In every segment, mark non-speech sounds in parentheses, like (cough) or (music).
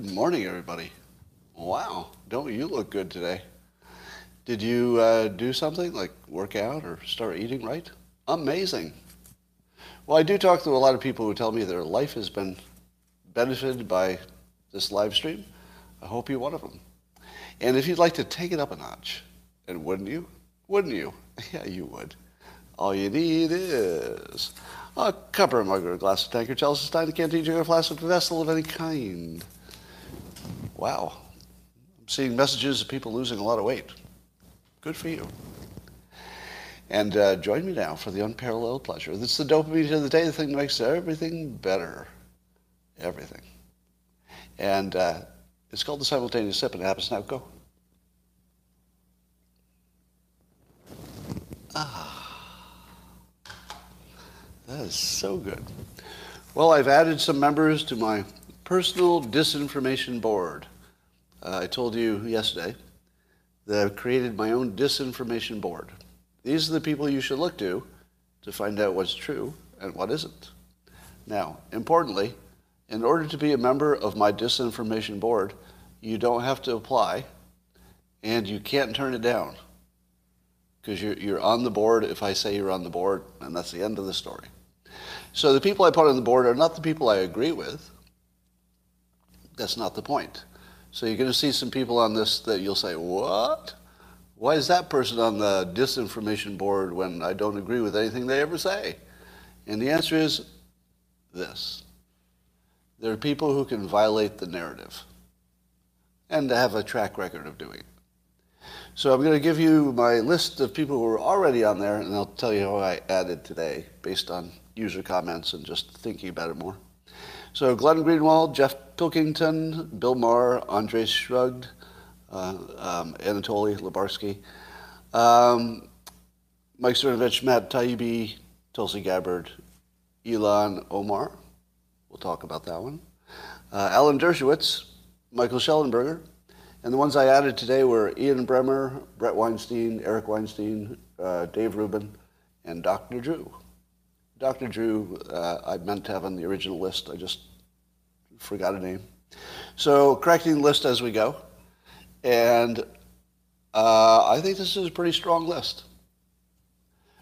Good morning, everybody. Wow, don't you look good today? Did you uh, do something like work out or start eating right? Amazing. Well, I do talk to a lot of people who tell me their life has been benefited by this live stream. I hope you're one of them. And if you'd like to take it up a notch, and wouldn't you? Wouldn't you? (laughs) Yeah, you would. All you need is a cup or a mug or a glass of tankard, chalice, stein, a canteen, a flask, a vessel of any kind. Wow. I'm seeing messages of people losing a lot of weight. Good for you. And uh, join me now for the unparalleled pleasure. Is the dopamine of the day, the thing that makes everything better. Everything. And uh, it's called the simultaneous sip, and it happens now. Go. Ah. That is so good. Well, I've added some members to my personal disinformation board. Uh, I told you yesterday that I've created my own disinformation board. These are the people you should look to to find out what's true and what isn't. Now, importantly, in order to be a member of my disinformation board, you don't have to apply and you can't turn it down because you're, you're on the board if I say you're on the board, and that's the end of the story. So the people I put on the board are not the people I agree with. That's not the point. So you're going to see some people on this that you'll say, what? Why is that person on the disinformation board when I don't agree with anything they ever say? And the answer is this. There are people who can violate the narrative and have a track record of doing it. So I'm going to give you my list of people who are already on there, and I'll tell you how I added today based on user comments and just thinking about it more. So Glenn Greenwald, Jeff Pilkington, Bill Maher, Andres Shrugged, uh, um, Anatoly Lubarsky, um, Mike Cernovich, Matt Taibbi, Tulsi Gabbard, Ilhan Omar. We'll talk about that one. Uh, Alan Dershowitz, Michael Shellenberger. and the ones I added today were Ian Bremmer, Bret Weinstein, Eric Weinstein, uh, Dave Rubin, and Dr. Drew. Dr. Drew, uh, I meant to have on the original list. I just forgot a name. So correcting the list as we go. And uh, I think this is a pretty strong list.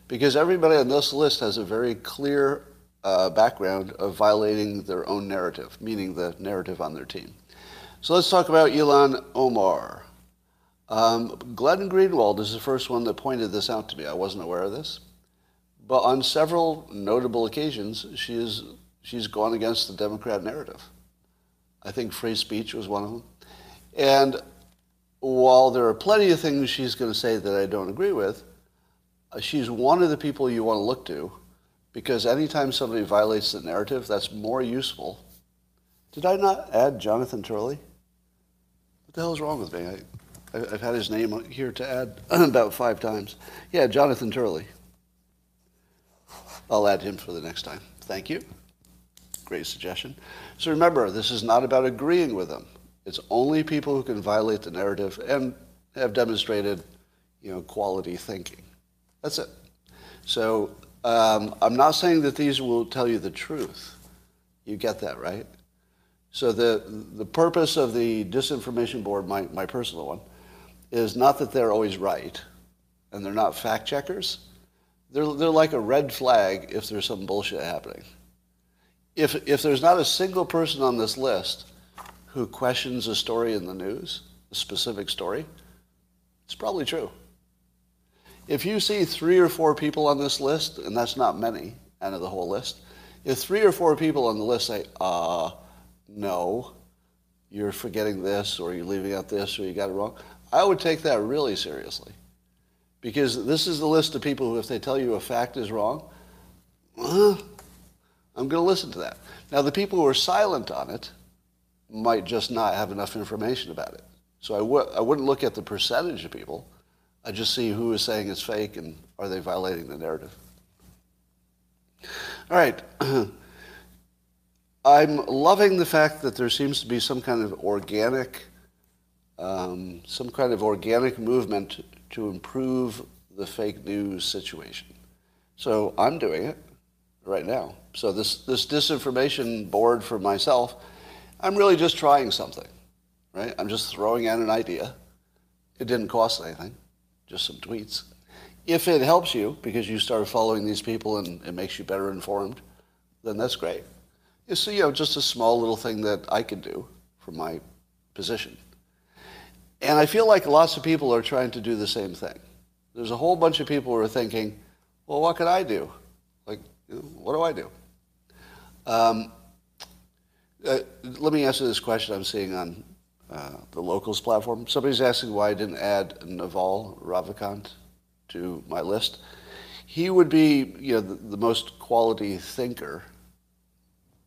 Because everybody on this list has a very clear uh, background of violating their own narrative, meaning the narrative on their team. So let's talk about Ilhan Omar. Um, Glenn Greenwald is the first one that pointed this out to me. I wasn't aware of this. But on several notable occasions, she is, she's gone against the Democrat narrative. I think free speech was one of them. And while there are plenty of things she's going to say that I don't agree with, uh, she's one of the people you want to look to because anytime somebody violates the narrative, that's more useful. Did I not add Jonathan Turley? What the hell is wrong with me? I, I've had his name here to add (clears throat) about five times. Yeah, Jonathan Turley. I'll add him for the next time. Thank you. Great suggestion. So remember, this is not about agreeing with them. It's only people who can violate the narrative and have demonstrated, you know, quality thinking. That's it. So um, I'm not saying that these will tell you the truth. You get that, right? So the, the purpose of the disinformation board, my, my personal one, is not that they're always right and they're not fact checkers. They're, they're like a red flag if there's some bullshit happening. If, if there's not a single person on this list who questions a story in the news, a specific story, it's probably true. If you see three or four people on this list, and that's not many out of the whole list, if three or four people on the list say, uh, no, you're forgetting this, or you're leaving out this, or you got it wrong, I would take that really seriously. Because this is the list of people who, if they tell you a fact is wrong, uh, I'm going to listen to that. Now, the people who are silent on it might just not have enough information about it. So I w- I wouldn't look at the percentage of people. I just see who is saying it's fake and are they violating the narrative. All right. (clears throat) I'm loving the fact that there seems to be some kind of organic, um, some kind of organic movement to improve the fake news situation. So I'm doing it right now. So this, this disinformation board for myself, I'm really just trying something, right? I'm just throwing out an idea. It didn't cost anything, just some tweets. If it helps you because you start following these people and it makes you better informed, then that's great. It's you know just a small little thing that I could do from my position. And I feel like lots of people are trying to do the same thing. There's a whole bunch of people who are thinking, well, what can I do? Like, what do I do? Um, uh, let me answer this question I'm seeing on uh, the locals platform. Somebody's asking why I didn't add Naval Ravikant to my list. He would be, you know, the, the most quality thinker,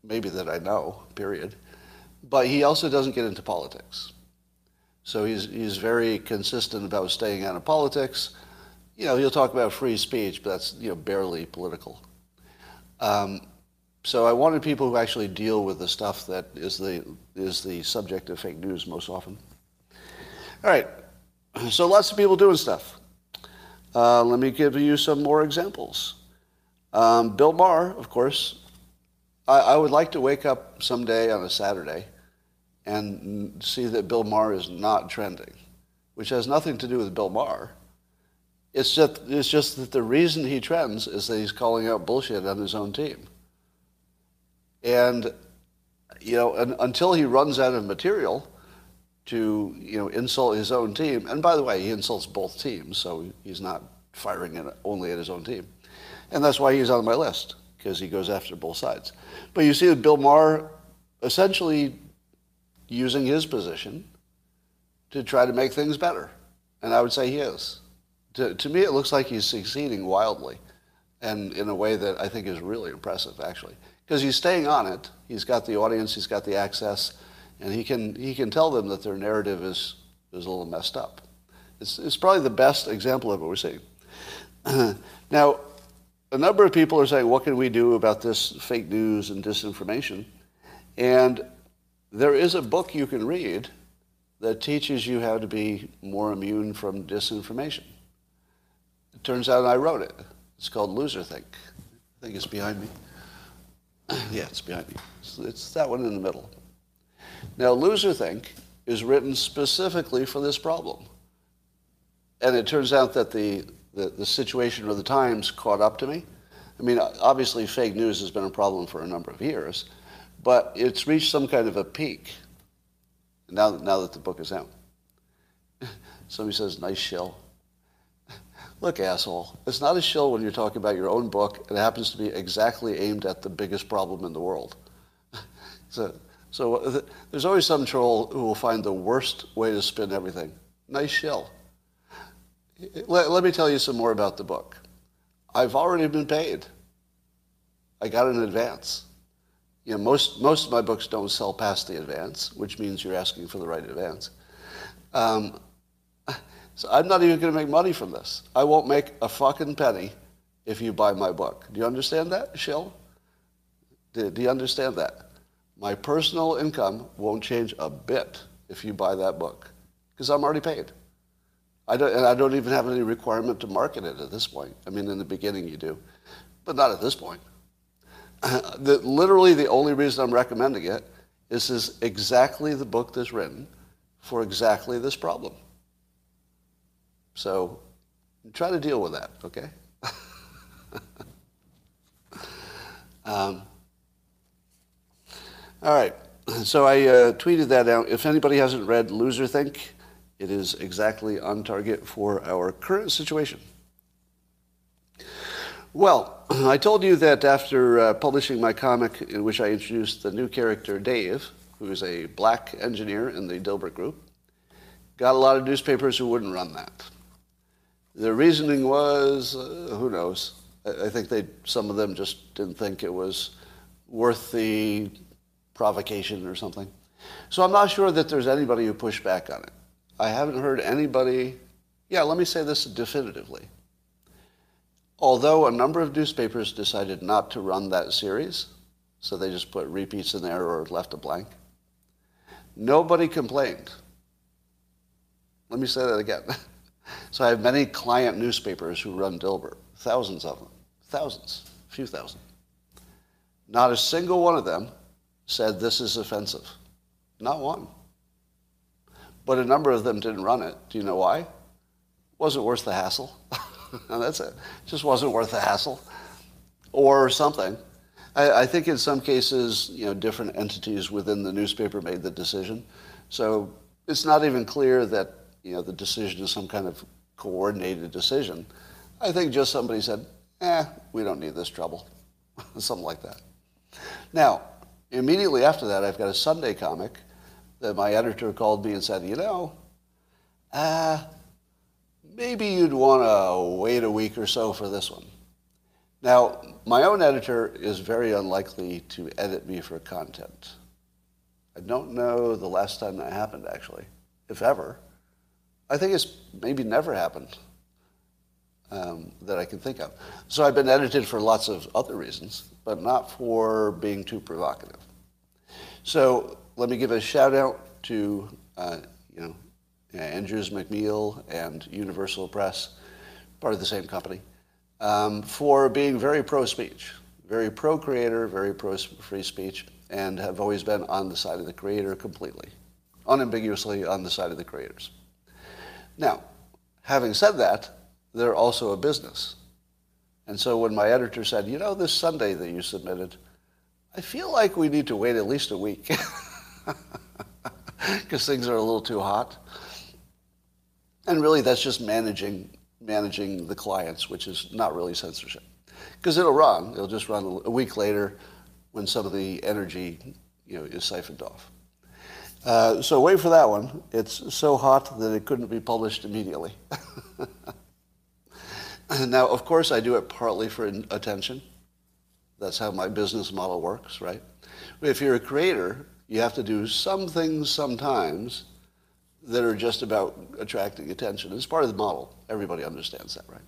maybe that I know. Period. But he also doesn't get into politics. So he's, he's very consistent about staying out of politics. You know, he'll talk about free speech, but that's, you know, barely political. Um, so I wanted people who actually deal with the stuff that is the, is the subject of fake news most often. All right, so lots of people doing stuff. Uh, let me give you some more examples. Um, Bill Maher, of course. I, I, would like to wake up someday on a Saturday and see that Bill Maher is not trending, which has nothing to do with Bill Maher. It's just, it's just that the reason he trends is that he's calling out bullshit on his own team. And, you know, and, until he runs out of material to, you know, insult his own team, and by the way, he insults both teams, so he's not firing it only at his own team. And that's why he's on my list, because he goes after both sides. But you see that Bill Maher essentially using his position to try to make things better. And I would say he is. To, to me, it looks like he's succeeding wildly and in a way that I think is really impressive, actually because he's staying on it. He's got the audience, he's got the access, and he can, he can tell them that their narrative is, is a little messed up. It's, it's probably the best example of what we're seeing. (clears throat) now, a number of people are saying, what can we do about this fake news and disinformation? And there is a book you can read that teaches you how to be more immune from disinformation. It turns out I wrote it. It's called Loser Think. I think it's behind me. (clears throat) yeah, it's behind me. It's, it's that one in the middle. Now, Loser Think is written specifically for this problem. And it turns out that the, the, the situation of the Times caught up to me. I mean, obviously, fake news has been a problem for a number of years, but it's reached some kind of a peak now, now that the book is out. Somebody says, nice shell. Look, asshole, it's not a shill when you're talking about your own book. It happens to be exactly aimed at the biggest problem in the world. (laughs) so, so uh, there's always some troll who will find the worst way to spin everything. Nice shill. Let, let me tell you some more about the book. I've already been paid. I got an advance. You know, most, most of my books don't sell past the advance, which means you're asking for the right advance. Um, so I'm not even going to make money from this. I won't make a fucking penny if you buy my book. Do you understand that, Shill? Do, do you understand that? My personal income won't change a bit if you buy that book because I'm already paid. I don't, and I don't even have any requirement to market it at this point. I mean, in the beginning you do, but not at this point. (laughs) the, literally, the only reason I'm recommending it is this is exactly the book that's written for exactly this problem. So try to deal with that, okay? (laughs) um, all right. So I uh, tweeted that out. If anybody hasn't read Loser Think, it is exactly on target for our current situation. Well, (clears throat) I told you that after uh, publishing my comic in which I introduced the new character Dave, who is a black engineer in the Dilbert Group, got a lot of newspapers who wouldn't run that. The reasoning was, uh, who knows? I, I think they, some of them just didn't think it was worth the provocation or something. So I'm not sure that there's anybody who pushed back on it. I haven't heard anybody, yeah, let me say this definitively. Although a number of newspapers decided not to run that series, so they just put repeats in there or left a blank, nobody complained. Let me say that again. (laughs) So I have many client newspapers who run Dilbert, thousands of them, thousands, a few thousand. Not a single one of them said this is offensive. Not one. But a number of them didn't run it. Do you know why? Wasn't worth the hassle. (laughs) (laughs) that's it. Just wasn't worth the hassle. Or something. I, I think in some cases, you know, different entities within the newspaper made the decision. So it's not even clear that, you know, the decision is some kind of coordinated decision. I think just somebody said, eh, we don't need this trouble. (laughs) Something like that. Now, immediately after that, I've got a Sunday comic that my editor called me and said, you know, uh, maybe you'd want to wait a week or so for this one. Now, my own editor is very unlikely to edit me for content. I don't know the last time that happened, actually, if ever. I think it's maybe never happened um, that I can think of. So I've been edited for lots of other reasons, but not for being too provocative. So let me give a shout out to uh, you know Andrews McMeel and Universal Press, part of the same company, um, for being very pro speech, very pro creator, very pro free speech, and have always been on the side of the creator completely, unambiguously on the side of the creators. Now, having said that, they're also a business. And so when my editor said, you know, this Sunday that you submitted, I feel like we need to wait at least a week (laughs) because things are a little too hot. And really, that's just managing managing the clients, which is not really censorship, because it'll run. It'll just run a week later when some of the energy, you know, is siphoned off. Uh, so wait for that one. It's so hot that it couldn't be published immediately. (laughs) now, of course, I do it partly for attention. That's how my business model works, right? If you're a creator, you have to do some things sometimes that are just about attracting attention. It's part of the model. Everybody understands that, right?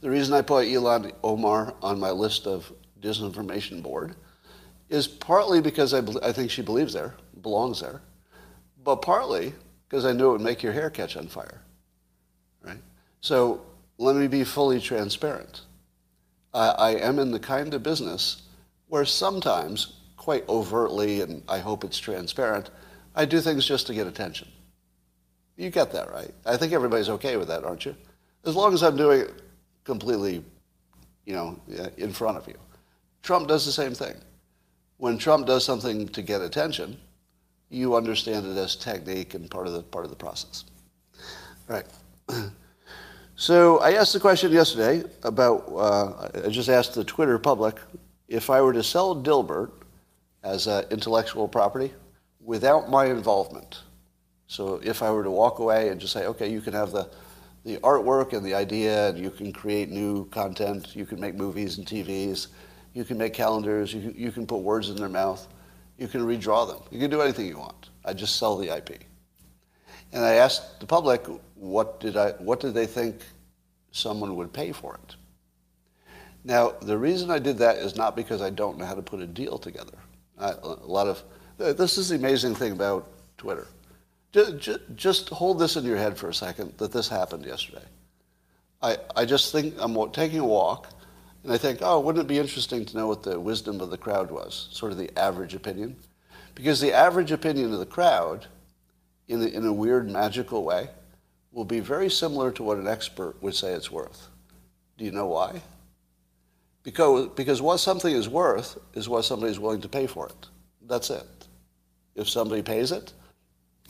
The reason I put Ilhan Omar on my list of disinformation board is partly because I, I think she believes there, belongs there, but partly because I knew it would make your hair catch on fire, right? So let me be fully transparent. I, I am in the kind of business where sometimes, quite overtly, and I hope it's transparent, I do things just to get attention. You get that, right? I think everybody's okay with that, aren't you? As long as I'm doing it completely, you know, in front of you. Trump does the same thing. When Trump does something to get attention, you understand it as technique and part of the part of the process. All right. (clears throat) So I asked the question yesterday about. Uh, I just asked the Twitter public if I were to sell Dilbert as uh, intellectual property without my involvement. So if I were to walk away and just say, okay, you can have the, the artwork and the idea, and you can create new content, you can make movies and TVs, you can make calendars, you can, you can put words in their mouth, you can redraw them, you can do anything you want. I just sell the IP. And I asked the public, what did, I, what did they think someone would pay for it? Now, the reason I did that is not because I don't know how to put a deal together. I, a lot of, this is the amazing thing about Twitter. Just hold this in your head for a second that this happened yesterday. I, I just think I'm taking a walk and I think, oh, wouldn't it be interesting to know what the wisdom of the crowd was, sort of the average opinion? Because the average opinion of the crowd, in, the, in a weird, magical way, will be very similar to what an expert would say it's worth. Do you know why? Because, because what something is worth is what somebody is willing to pay for it. That's it. If somebody pays it,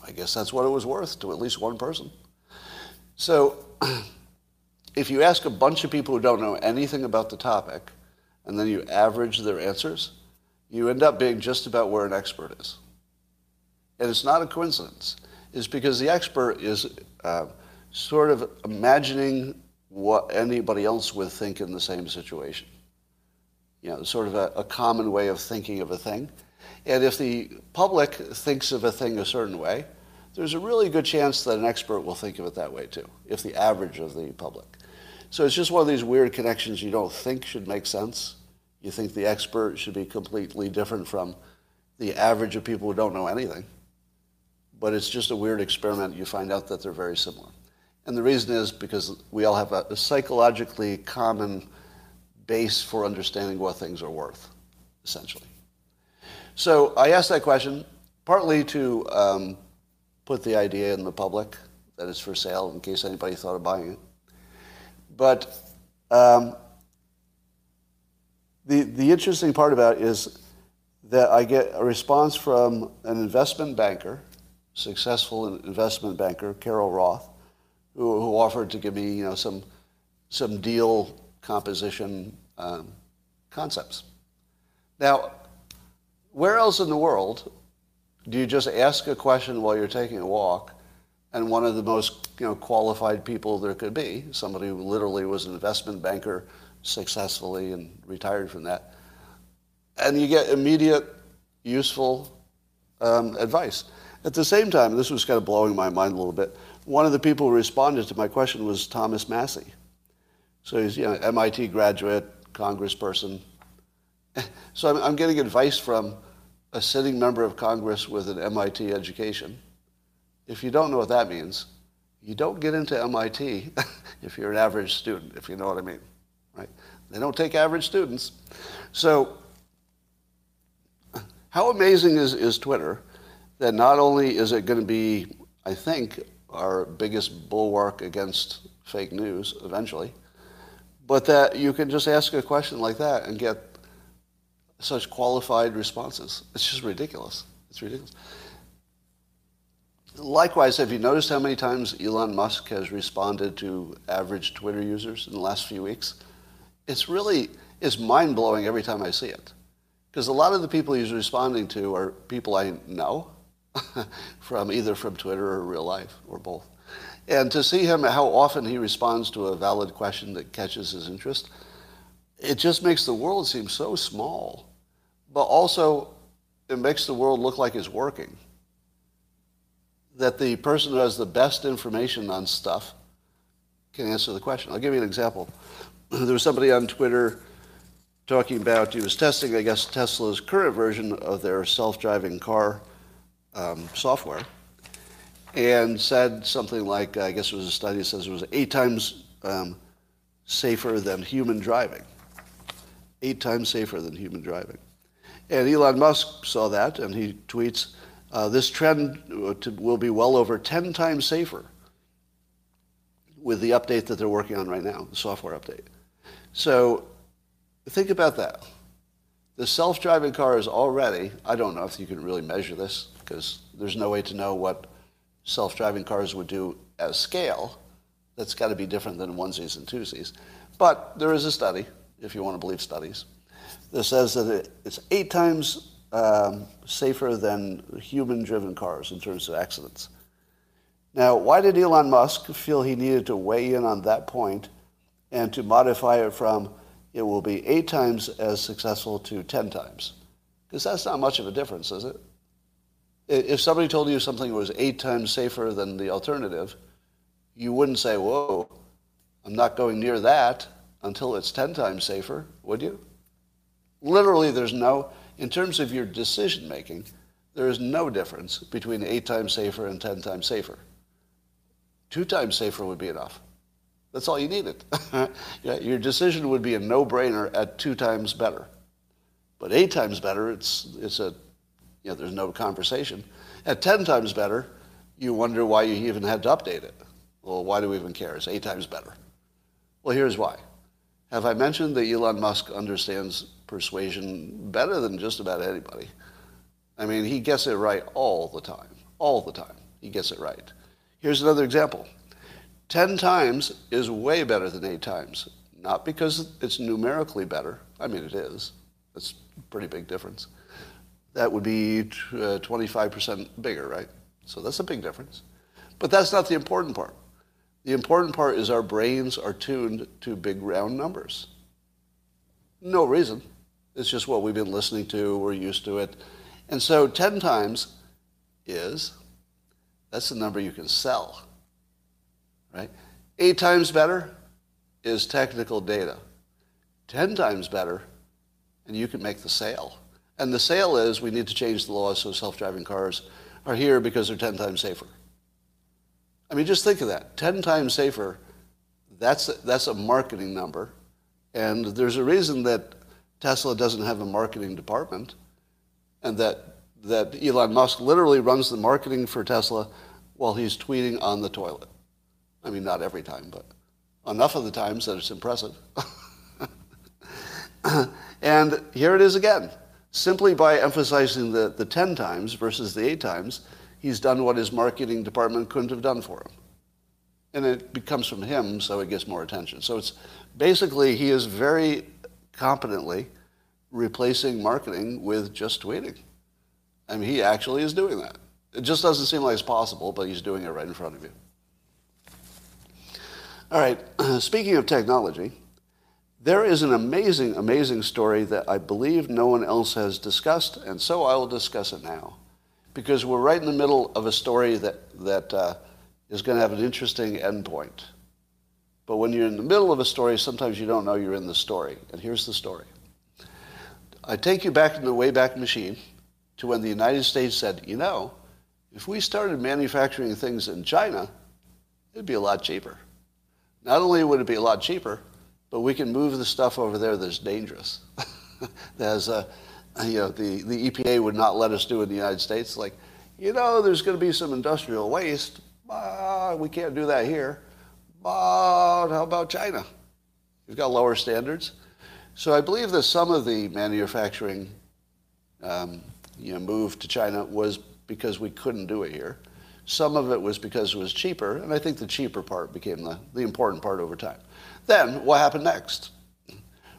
I guess that's what it was worth to at least one person. So (clears throat) if you ask a bunch of people who don't know anything about the topic, and then you average their answers, you end up being just about where an expert is. And it's not a coincidence. It's because the expert is uh, sort of imagining what anybody else would think in the same situation. You know, sort of a, a common way of thinking of a thing. And if the public thinks of a thing a certain way, there's a really good chance that an expert will think of it that way too, if the average of the public. So it's just one of these weird connections you don't think should make sense. You think the expert should be completely different from the average of people who don't know anything. But it's just a weird experiment. You find out that they're very similar. And the reason is because we all have a, psychologically common base for understanding what things are worth, essentially. So I asked that question partly to um, put the idea in the public that it's for sale in case anybody thought of buying it. But um, the, the interesting part about it is that I get a response from an investment banker, successful investment banker, Carol Roth, who, who offered to give me you know, some, some deal composition um, concepts. Now, where else in the world do you just ask a question while you're taking a walk and one of the most you know, qualified people there could be, somebody who literally was an investment banker successfully and retired from that, and you get immediate, useful um, advice. At the same time, this was kind of blowing my mind a little bit. One of the people who responded to my question was Thomas Massie. So he's you know MIT graduate, congressperson. So I'm, I'm getting advice from a sitting member of Congress with an MIT education. If you don't know what that means, you don't get into MIT (laughs) if you're an average student, if you know what I mean, right? They don't take average students. So how amazing is, is Twitter that not only is it going to be, I think, our biggest bulwark against fake news eventually, but that you can just ask a question like that and get such qualified responses. It's just ridiculous. It's ridiculous. Likewise, have you noticed how many times Elon Musk has responded to average Twitter users in the last few weeks? It's really, it's mind-blowing every time I see it. Because a lot of the people he's responding to are people I know (laughs) from either from Twitter or real life or both. And to see him, how often he responds to a valid question that catches his interest, it just makes the world seem so small. But also, it makes the world look like it's working. That the person who has the best information on stuff can answer the question. I'll give you an example. (clears throat) There was somebody on Twitter talking about, he was testing, I guess, Tesla's current version of their self-driving car um, software and said something like, I guess it was a study that says it was eight times um, safer than human driving. Eight times safer than human driving. And Elon Musk saw that, and he tweets, uh, this trend will be well over 10 times safer with the update that they're working on right now, the software update. So think about that. The self-driving car is already, I don't know if you can really measure this because there's no way to know what self-driving cars would do at scale. That's got to be different than onesies and twosies. But there is a study, if you want to believe studies, that says that it's eight times um, safer than human-driven cars in terms of accidents. Now, why did Elon Musk feel he needed to weigh in on that point and to modify it from it will be eight times as successful to 10 times? Because that's not much of a difference, is it? If somebody told you something was eight times safer than the alternative, you wouldn't say, whoa, I'm not going near that until it's 10 times safer, would you? Literally, there's no, in terms of your decision making, there is no difference between eight times safer and 10 times safer. Two times safer would be enough. That's all you needed. (laughs) yeah, your decision would be a no-brainer at two times better. But eight times better, it's, it's a, you know, there's no conversation. At 10 times better, you wonder why you even had to update it. Well, why do we even care? It's eight times better. Well, here's why. Have I mentioned that Elon Musk understands persuasion better than just about anybody? I mean, he gets it right all the time. All the time. He gets it right. Here's another example. 10 times is way better than 8 times. Not because it's numerically better. I mean, it is. That's a pretty big difference. That would be 25% uh, bigger, right? So that's a big difference. But that's not the important part. The important part is our brains are tuned to big round numbers. No reason. It's just what we've been listening to. We're used to it. And so 10 times is, that's the number you can sell, right? Eight times better is technical data. 10 times better, and you can make the sale. And the sale is we need to change the laws so self-driving cars are here because they're 10 times safer. I mean, just think of that. 10 times safer, that's a, that's a marketing number. And there's a reason that Tesla doesn't have a marketing department and that that Elon Musk literally runs the marketing for Tesla while he's tweeting on the toilet. I mean, not every time, but enough of the times that it's impressive. (laughs) and here it is again. Simply by emphasizing the, the 10 times versus the 8 times, he's done what his marketing department couldn't have done for him. And it becomes from him, so it gets more attention. So it's basically, he is very competently replacing marketing with just tweeting. I mean, he actually is doing that. It just doesn't seem like it's possible, but he's doing it right in front of you. All right, (clears throat) speaking of technology, there is an amazing, amazing story that I believe no one else has discussed, and so I will discuss it now. Because we're right in the middle of a story that, that uh, is going to have an interesting endpoint. But when you're in the middle of a story, sometimes you don't know you're in the story. And here's the story. I take you back in the Wayback Machine to when the United States said, you know, if we started manufacturing things in China, it'd be a lot cheaper. Not only would it be a lot cheaper, but we can move the stuff over there that's dangerous. (laughs) As uh, you know, the, the EPA would not let us do in the United States. Like, you know, there's going to be some industrial waste. But we can't do that here. But how about China? You've got lower standards. So I believe that some of the manufacturing um, you know, move to China was because we couldn't do it here. Some of it was because it was cheaper, and I think the cheaper part became the, the important part over time. Then, what happened next?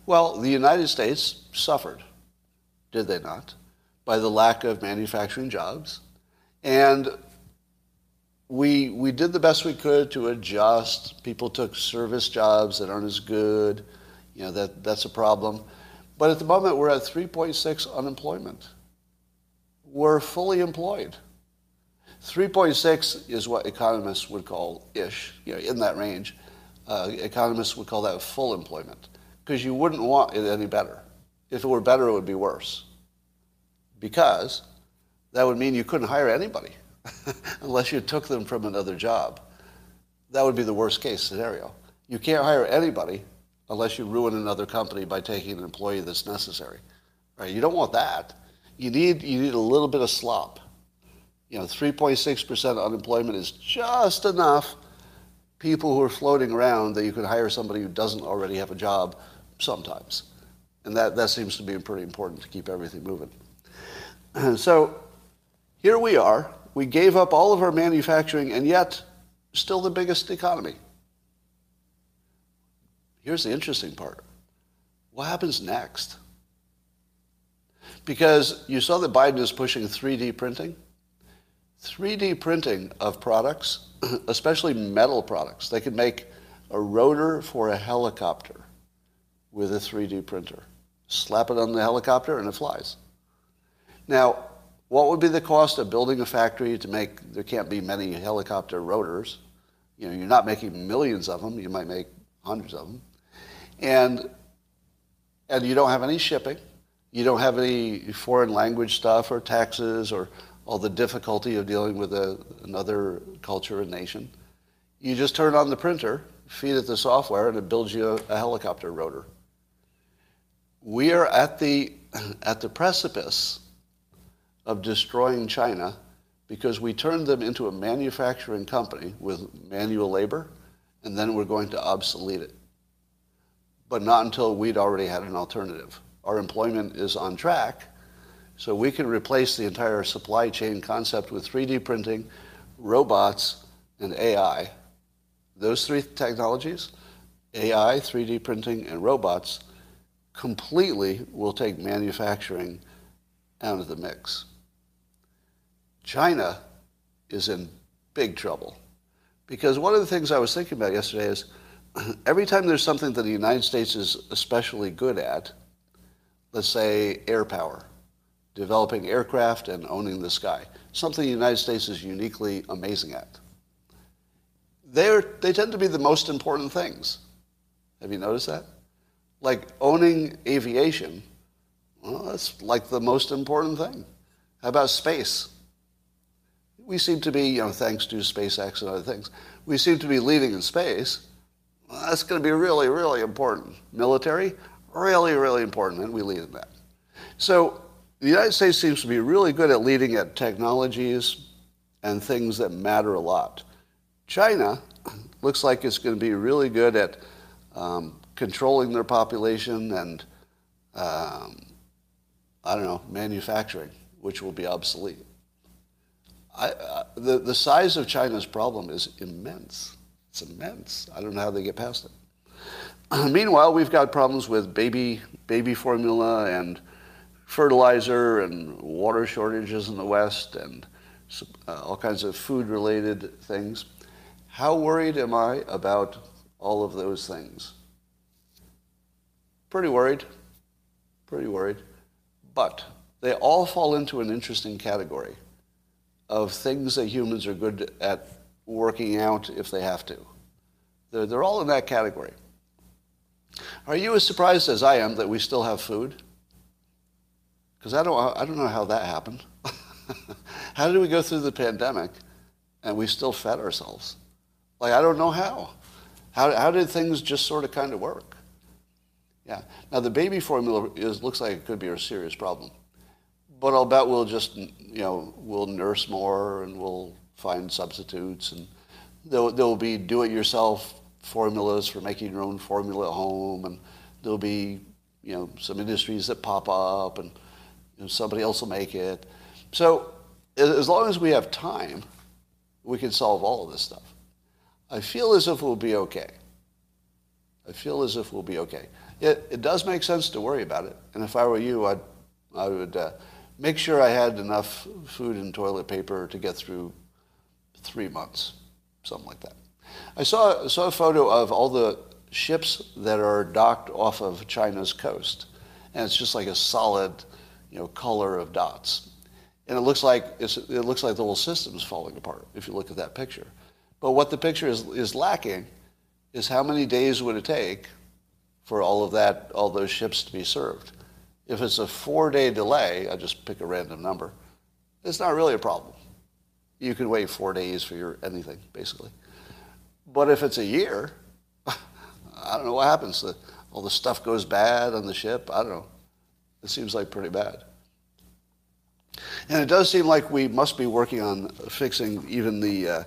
Well, the United States suffered, did they not, by the lack of manufacturing jobs. And we, we did the best we could to adjust. People took service jobs that aren't as good. You know, that, that's a problem. But at the moment, we're at 3.6 unemployment. We're fully employed. 3.6 is what economists would call ish, you know, in that range. Uh, economists would call that full employment because you wouldn't want it any better. If it were better, it would be worse. Because that would mean you couldn't hire anybody (laughs) unless you took them from another job. That would be the worst case scenario. You can't hire anybody unless you ruin another company by taking an employee that's necessary. Right? You don't want that. You need, you need a little bit of slop. You know, 3.6% unemployment is just enough people who are floating around that you can hire somebody who doesn't already have a job sometimes. And that, that seems to be pretty important to keep everything moving. (clears throat) so here we are. We gave up all of our manufacturing and yet still the biggest economy. Here's the interesting part. What happens next? Because you saw that Biden is pushing 3D printing. 3D printing of products (clears throat) especially metal products. They could make a rotor for a helicopter with a 3D printer. Slap it on the helicopter and it flies. Now, what would be the cost of building a factory to make, there can't be many helicopter rotors. You know, you're not making millions of them, you might make hundreds of them. And, and you don't have any shipping. You don't have any foreign language stuff or taxes or all the difficulty of dealing with a, another culture and nation. You just turn on the printer, feed it the software, and it builds you a, a helicopter rotor. We are at the, (clears throat) at the precipice of destroying China because we turned them into a manufacturing company with manual labor, and then we're going to obsolete it. But not until we'd already had an alternative. Our employment is on track, so we can replace the entire supply chain concept with 3D printing, robots, and AI. Those three technologies, AI, 3D printing, and robots, completely will take manufacturing out of the mix. China is in big trouble. Because one of the things I was thinking about yesterday is (clears throat) every time there's something that the United States is especially good at, let's say air power, developing aircraft and owning the sky, something the United States is uniquely amazing at. They're, they tend to be the most important things. Have you noticed that? Like owning aviation, well, that's like the most important thing. How about space? We seem to be, you know, thanks to SpaceX and other things, we seem to be leading in space. Well, that's going to be really, really important. Military, really, really important, and we lead in that. So The United States seems to be really good at leading at technologies and things that matter a lot. China looks like it's going to be really good at um, controlling their population and, um, I don't know, manufacturing, which will be obsolete. Uh, the, the size of China's problem is immense. It's immense. I don't know how they get past it. (clears throat) Meanwhile, we've got problems with baby, baby formula and fertilizer and water shortages in the West and uh, all kinds of food related things. How worried am I about all of those things? Pretty worried. Pretty worried. But they all fall into an interesting category of things that humans are good at working out if they have to. They're, they're all in that category. Are you as surprised as I am that we still have food? Because I don't, I don't know how that happened. (laughs) how did we go through the pandemic and we still fed ourselves? Like, I don't know how. How, how did things just sort of kind of work? Yeah. Now, the baby formula is, looks like it could be a serious problem. But I'll bet we'll just, you know, we'll nurse more and we'll find substitutes and there'll, there'll be do-it-yourself formulas for making your own formula at home and there'll be, you know, some industries that pop up and you know, somebody else will make it. So as long as we have time, we can solve all of this stuff. I feel as if we'll be okay. I feel as if we'll be okay. It, it does make sense to worry about it. And if I were you, I'd, I would uh, make sure I had enough food and toilet paper to get through three months, something like that. I saw, saw a photo of all the ships that are docked off of China's coast. And it's just like a solid, you know, color of dots. And it looks like, it looks like the whole system's falling apart if you look at that picture. But what the picture is, is lacking is how many days would it take for all of that, all those ships to be served. If it's a four-day delay, I just pick a random number, it's not really a problem. You can wait four days for your anything, basically. But if it's a year, (laughs) I don't know what happens. All the stuff goes bad on the ship. I don't know. It seems like pretty bad. And it does seem like we must be working on fixing even the uh,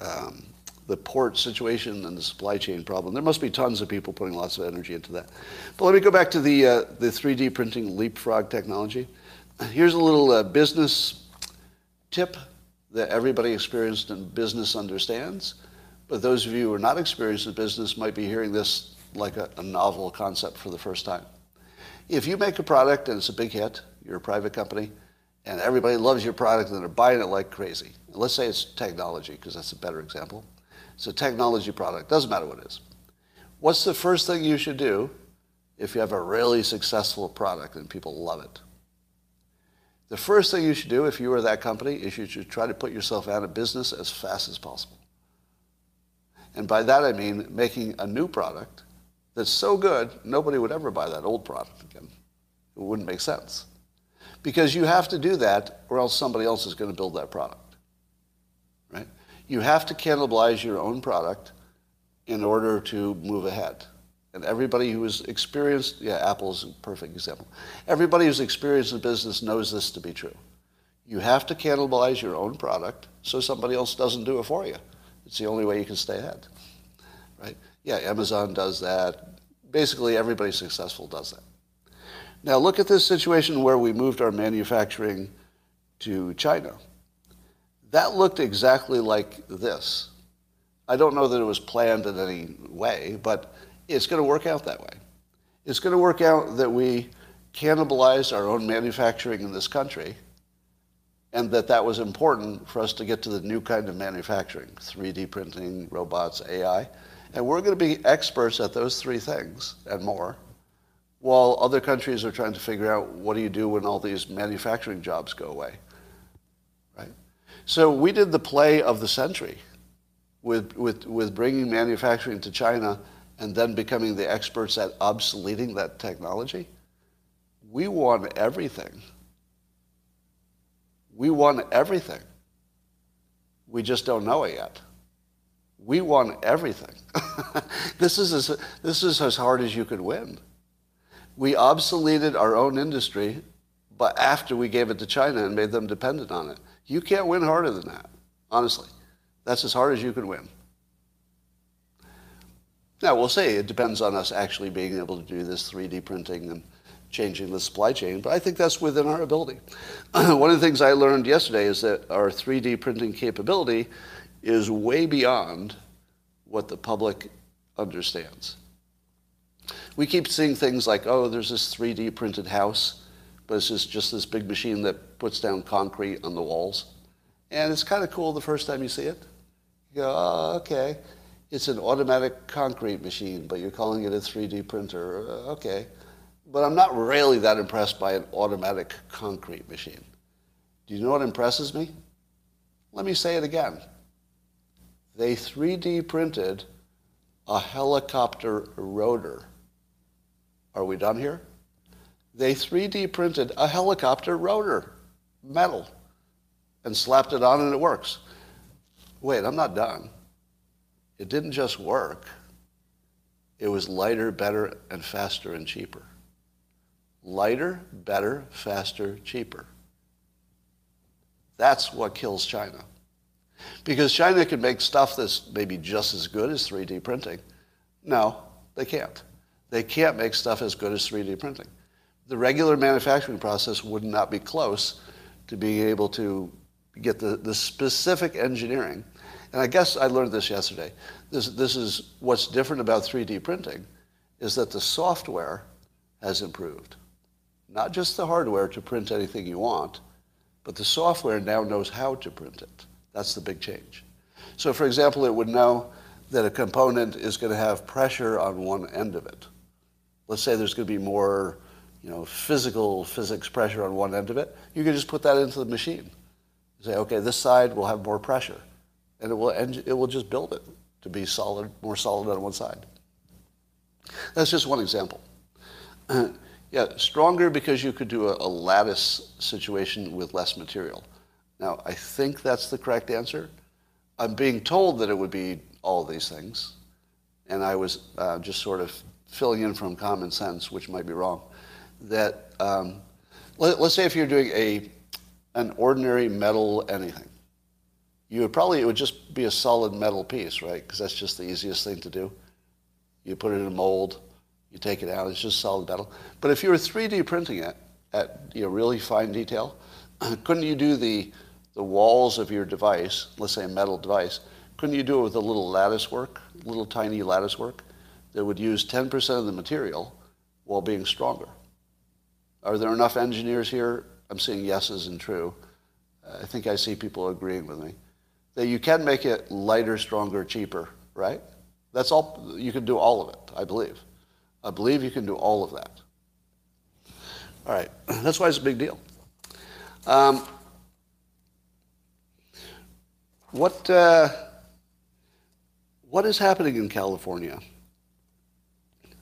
um, the port situation and the supply chain problem. There must be tons of people putting lots of energy into that. But let me go back to the, uh, the 3D printing leapfrog technology. Here's a little uh, business tip that everybody experienced in business understands. But those of you who are not experienced in business might be hearing this like a, a novel concept for the first time. If you make a product and it's a big hit, you're a private company, and everybody loves your product and they're buying it like crazy. let's say it's technology, because that's a better example. It's a technology product, doesn't matter what it is. What's the first thing you should do if you have a really successful product and people love it? The first thing you should do if you were that company is you should try to put yourself out of business as fast as possible. And by that I mean making a new product that's so good nobody would ever buy that old product again. It wouldn't make sense. Because you have to do that or else somebody else is going to build that product. You have to cannibalize your own product in order to move ahead. And everybody who has experienced, yeah, Apple's a perfect example. Everybody who's experienced in business knows this to be true. You have to cannibalize your own product so somebody else doesn't do it for you. It's the only way you can stay ahead. Right? Yeah, Amazon does that. Basically, everybody successful does that. Now look at this situation where we moved our manufacturing to China. That looked exactly like this. I don't know that it was planned in any way, but it's going to work out that way. It's going to work out that we cannibalized our own manufacturing in this country and that that was important for us to get to the new kind of manufacturing 3D printing, robots, AI. And we're going to be experts at those three things and more, while other countries are trying to figure out what do you do when all these manufacturing jobs go away. So we did the play of the century with, with, with bringing manufacturing to China and then becoming the experts at obsoleting that technology. We won everything. We won everything. We just don't know it yet. We won everything. (laughs) this, is as, this is as hard as you could win. We obsoleted our own industry but after we gave it to China and made them dependent on it. You can't win harder than that, honestly. That's as hard as you can win. Now, we'll say it depends on us actually being able to do this 3D printing and changing the supply chain, but I think that's within our ability. (clears throat) One of the things I learned yesterday is that our 3D printing capability is way beyond what the public understands. We keep seeing things like, oh, there's this 3D printed house, but it's just, just this big machine that puts down concrete on the walls. And it's kind of cool the first time you see it. You go, oh, okay. It's an automatic concrete machine, but you're calling it a 3D printer. Uh, okay. But I'm not really that impressed by an automatic concrete machine. Do you know what impresses me? Let me say it again. They 3D printed a helicopter rotor. Are we done here? They 3D printed a helicopter rotor, metal, and slapped it on and it works. Wait, I'm not done. It didn't just work. It was lighter, better, and faster and cheaper. Lighter, better, faster, cheaper. That's what kills China. Because China can make stuff that's maybe just as good as 3D printing. No, they can't. They can't make stuff as good as 3D printing. The regular manufacturing process would not be close to being able to get the, the specific engineering and I guess I learned this yesterday. This, this is what's different about 3D printing is that the software has improved. Not just the hardware to print anything you want, but the software now knows how to print it. That's the big change. So for example, it would know that a component is going to have pressure on one end of it. Let's say there's going to be more you know, physical physics pressure on one end of it. You can just put that into the machine. Say, okay, this side will have more pressure and it will, it will just build it to be solid, more solid on one side. That's just one example. (clears throat) yeah, stronger because you could do a, a, lattice situation with less material. Now, I think that's the correct answer. I'm being told that it would be all these things, and I was uh, just sort of filling in from common sense, which might be wrong. That um, let, let's say if you're doing a an ordinary metal anything, you would probably, it would just be a solid metal piece, right? Because that's just the easiest thing to do. You put it in a mold, you take it out, it's just solid metal. But if you were 3D printing it at you know, really fine detail, (clears throat) couldn't you do the, the walls of your device, let's say a metal device, couldn't you do it with a little lattice work, little tiny lattice work that would use 10% of the material while being stronger? Are there enough engineers here? I'm seeing yeses and true. I think I see people agreeing with me that you can make it lighter, stronger, cheaper, right? That's all, you can do all of it, I believe. I believe you can do all of that. All right, (clears throat) that's why it's a big deal. Um, what, uh, what is happening in California?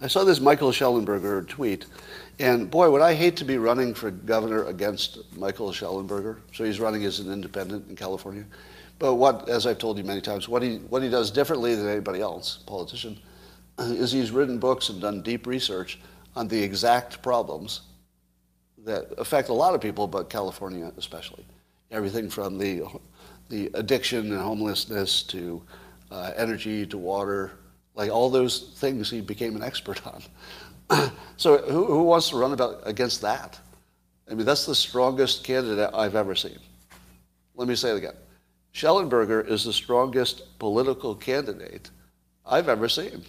I saw this Michael Shellenberger tweet, and boy, would I hate to be running for governor against Michael Shellenberger. So he's running as an independent in California. But what, as I've told you many times, what he, what he does differently than anybody else, politician, (clears throat) is he's written books and done deep research on the exact problems that affect a lot of people, but California especially. Everything from the, the addiction and homelessness to uh, energy to water, like all those things he became an expert on. (clears throat) so who, who wants to run about against that? I mean, that's the strongest candidate I've ever seen. Let me say it again. Shellenberger is the strongest political candidate I've ever seen.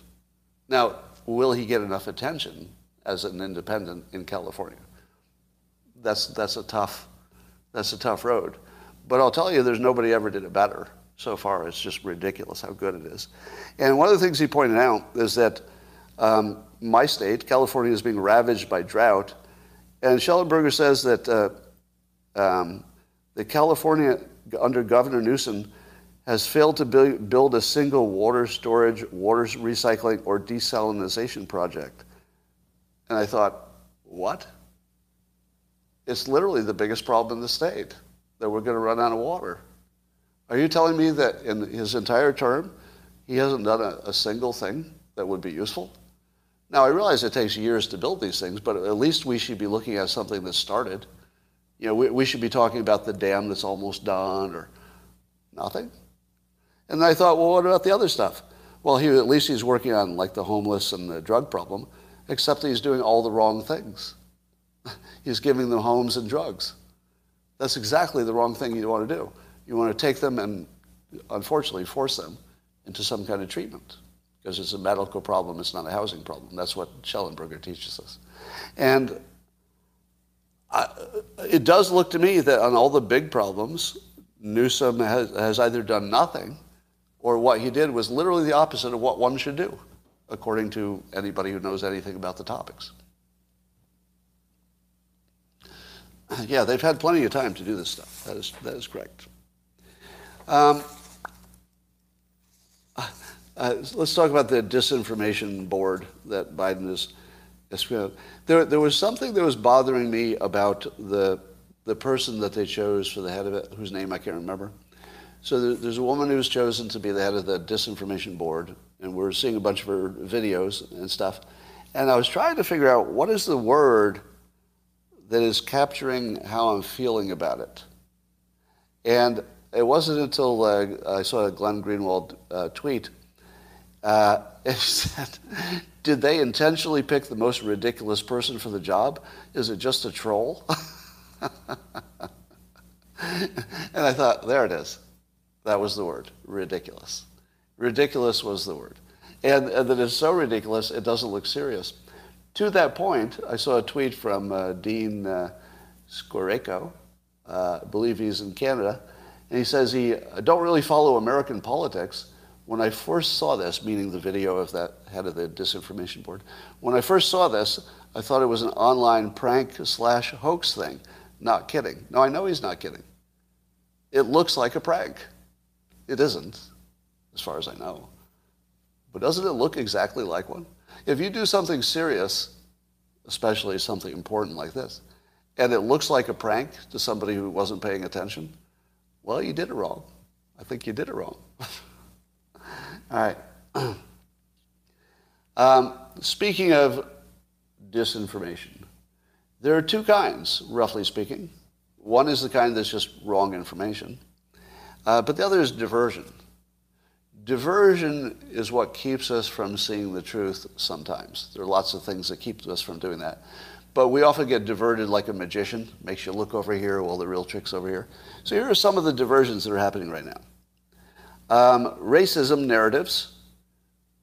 Now, will he get enough attention as an independent in California? That's, that's, a, tough, that's a tough road. But I'll tell you, there's nobody ever did it better so far. It's just ridiculous how good it is. And one of the things he pointed out is that um, my state, California, is being ravaged by drought. And Shellenberger says that uh, um, the California under Governor Newsom has failed to build a single water storage, water recycling, or desalination project. And I thought, what? It's literally the biggest problem in the state that we're going to run out of water. Are you telling me that in his entire term, he hasn't done a, a single thing that would be useful? Now, I realize it takes years to build these things, but at least we should be looking at something that started. You know, we, we should be talking about the dam that's almost done or nothing. And I thought, well, what about the other stuff? Well, he, at least he's working on like the homeless and the drug problem, except that he's doing all the wrong things. (laughs) he's giving them homes and drugs. That's exactly the wrong thing you want to do. You want to take them and, unfortunately, force them into some kind of treatment because it's a medical problem, it's not a housing problem. That's what Shellenberger teaches us. And I, it does look to me that on all the big problems, Newsom has, has either done nothing or what he did was literally the opposite of what one should do, according to anybody who knows anything about the topics. Yeah, they've had plenty of time to do this stuff. That is, that is correct. Um, uh, let's talk about the disinformation board that Biden is. There, there was something that was bothering me about the, the person that they chose for the head of it, whose name I can't remember. So there, there's a woman who was chosen to be the head of the disinformation board, and we're seeing a bunch of her videos and stuff. And I was trying to figure out what is the word that is capturing how I'm feeling about it. And it wasn't until uh, I saw a Glenn Greenwald uh, tweet. Uh, (laughs) it said, Did they intentionally pick the most ridiculous person for the job? Is it just a troll? (laughs) and I thought, there it is. That was the word, ridiculous. Ridiculous was the word. And, and that it's so ridiculous, it doesn't look serious. To that point, I saw a tweet from uh, Dean uh, uh, I believe he's in Canada, and he says he I don't really follow American politics. When I first saw this, meaning the video of that head of the disinformation board, when I first saw this, I thought it was an online prank slash hoax thing. Not kidding. No, I know he's not kidding. It looks like a prank. It isn't, as far as I know. But doesn't it look exactly like one? If you do something serious, especially something important like this, and it looks like a prank to somebody who wasn't paying attention, well, you did it wrong. I think you did it wrong. (laughs) All right. (clears throat) um, speaking of disinformation, there are two kinds, roughly speaking. One is the kind that's just wrong information. Uh, but the other is diversion. Diversion is what keeps us from seeing the truth sometimes. There are lots of things that keep us from doing that. But we often get diverted like a magician, makes you look over here while the real trick's over here. So here are some of the diversions that are happening right now. Um, racism narratives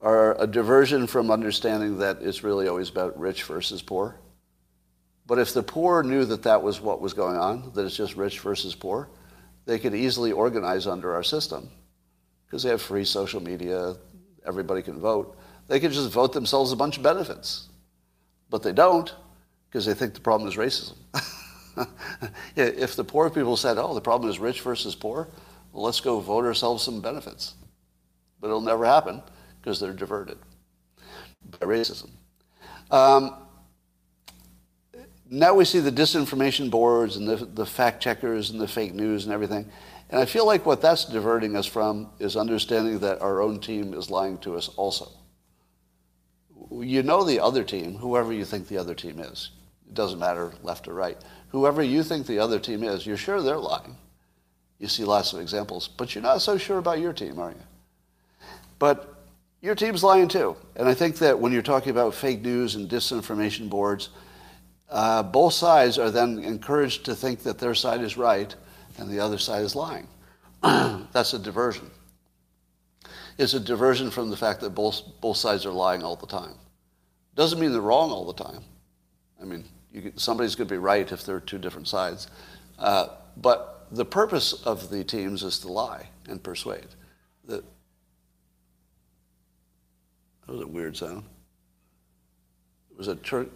are a diversion from understanding that it's really always about rich versus poor. But if the poor knew that that was what was going on, that it's just rich versus poor, they could easily organize under our system because they have free social media, everybody can vote. They could just vote themselves a bunch of benefits. But they don't because they think the problem is racism. (laughs) if the poor people said, oh, the problem is rich versus poor, well, let's go vote ourselves some benefits. But it'll never happen because they're diverted by racism. Um, now we see the disinformation boards and the, the fact checkers and the fake news and everything. And I feel like what that's diverting us from is understanding that our own team is lying to us also. You know the other team, whoever you think the other team is. It doesn't matter left or right. Whoever you think the other team is, you're sure they're lying. You see lots of examples, but you're not so sure about your team, are you? But your team's lying too. And I think that when you're talking about fake news and disinformation boards, uh, both sides are then encouraged to think that their side is right and the other side is lying. (clears throat) That's a diversion. It's a diversion from the fact that both, both sides are lying all the time. Doesn't mean they're wrong all the time. I mean, somebody's going to be right if there are two different sides. Uh, but the purpose of the teams is to lie and persuade. That, that was a weird sound. It was a Turk.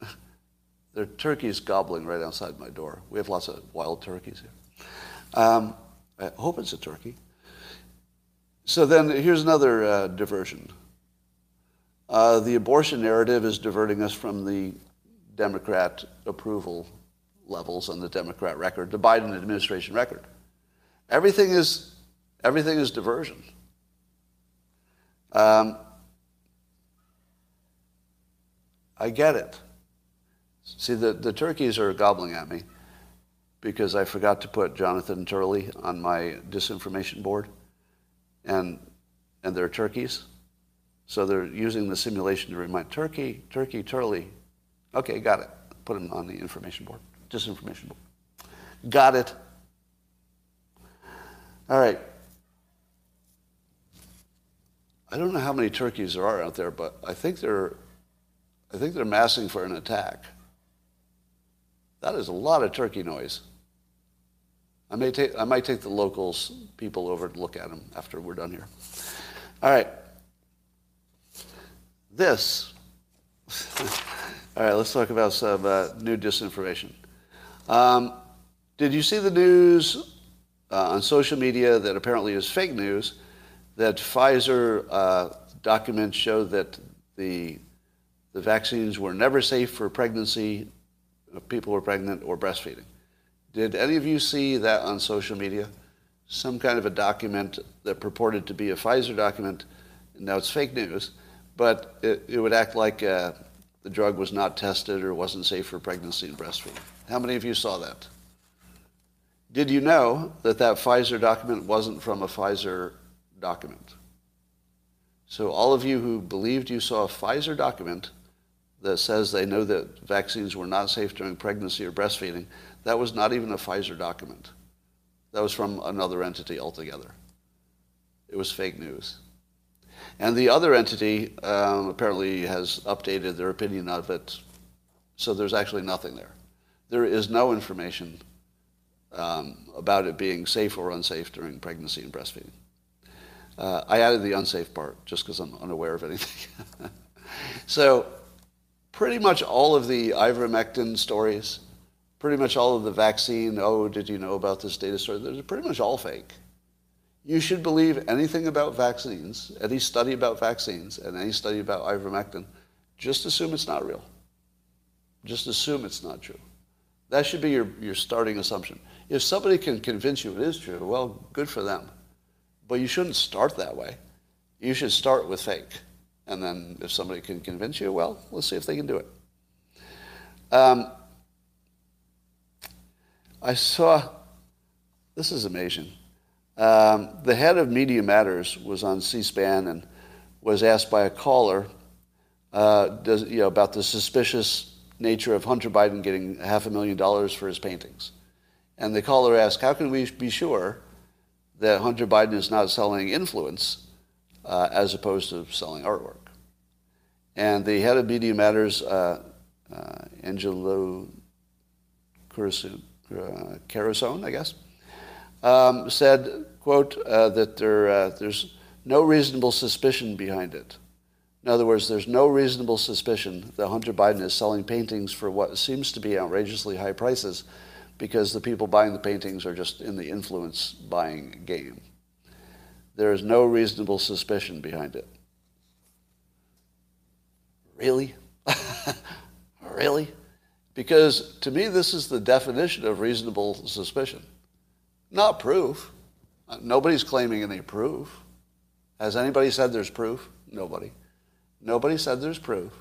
(laughs) There are turkeys gobbling right outside my door. We have lots of wild turkeys here. Um, I hope it's a turkey. So then here's another uh, diversion. Uh, the abortion narrative is diverting us from the Democrat approval levels on the Democrat record, the Biden administration record. Everything is, everything is diversion. Um, I get it. See, the, the turkeys are gobbling at me. because I forgot to put Jonathan Turley on my disinformation board, and and they're turkeys, so they're using the simulation to remind Turkey, Turkey, Turley. Okay, got it. Put him on the information board, disinformation board. Got it. All right. I don't know how many turkeys there are out there, but I think they're, I think they're massing for an attack. That is a lot of turkey noise. I may take, I might take the locals people over to look at them after we're done here. All right. This. (laughs) All right, let's talk about some uh, new disinformation. Um, did you see the news uh, on social media that apparently is fake news that Pfizer uh, documents show that the, the vaccines were never safe for pregnancy, if people were pregnant, or breastfeeding. Did any of you see that on social media? Some kind of a document that purported to be a Pfizer document. and Now it's fake news, but it, it would act like uh, the drug was not tested or wasn't safe for pregnancy and breastfeeding. How many of you saw that? Did you know that that Pfizer document wasn't from a Pfizer document. So all of you who believed you saw a Pfizer document that says they know that vaccines were not safe during pregnancy or breastfeeding, that was not even a Pfizer document. That was from another entity altogether. It was fake news. And the other entity um, apparently has updated their opinion of it, so there's actually nothing there. There is no information um, about it being safe or unsafe during pregnancy and breastfeeding. Uh, I added the unsafe part just because I'm unaware of anything. (laughs) so, pretty much all of the ivermectin stories, pretty much all of the vaccine, oh, did you know about this data story? They're pretty much all fake. You should believe anything about vaccines, any study about vaccines, and any study about ivermectin, just assume it's not real. Just assume it's not true. That should be your, your starting assumption. If somebody can convince you it is true, well, good for them. But you shouldn't start that way. You should start with fake. And then if somebody can convince you, well, let's see if they can do it. Um, I saw, this is amazing. Um, the head of Media Matters was on C SPAN and was asked by a caller uh, does, you know, about the suspicious nature of Hunter Biden getting half a million dollars for his paintings. And the caller asked, How can we be sure that Hunter Biden is not selling influence uh, as opposed to selling artwork. And the head of Media Matters, uh, uh, Angelo Carusone, I guess, um, said, quote, uh, that there, uh, there's no reasonable suspicion behind it. In other words, there's no reasonable suspicion that Hunter Biden is selling paintings for what seems to be outrageously high prices because the people buying the paintings are just in the influence buying game. There is no reasonable suspicion behind it. Really? (laughs) really? Because to me, this is the definition of reasonable suspicion. Not proof. Nobody's claiming any proof. Has anybody said there's proof? Nobody. Nobody said there's proof.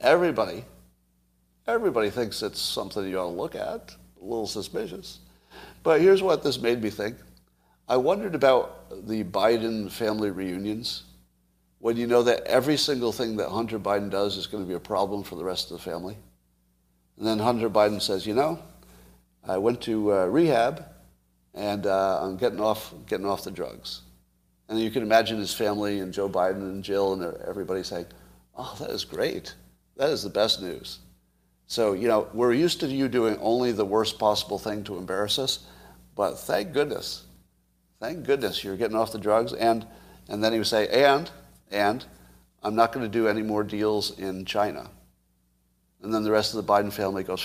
Everybody Everybody thinks it's something you ought to look at, a little suspicious. But here's what this made me think. I wondered about the Biden family reunions when you know that every single thing that Hunter Biden does is going to be a problem for the rest of the family. And then Hunter Biden says, you know, I went to uh, rehab and uh, I'm getting off, getting off the drugs. And you can imagine his family and Joe Biden and Jill and everybody saying, oh, that is great. That is the best news. So, you know, we're used to you doing only the worst possible thing to embarrass us, but thank goodness, thank goodness you're getting off the drugs. And, and then he would say, and, and, I'm not going to do any more deals in China. And then the rest of the Biden family goes,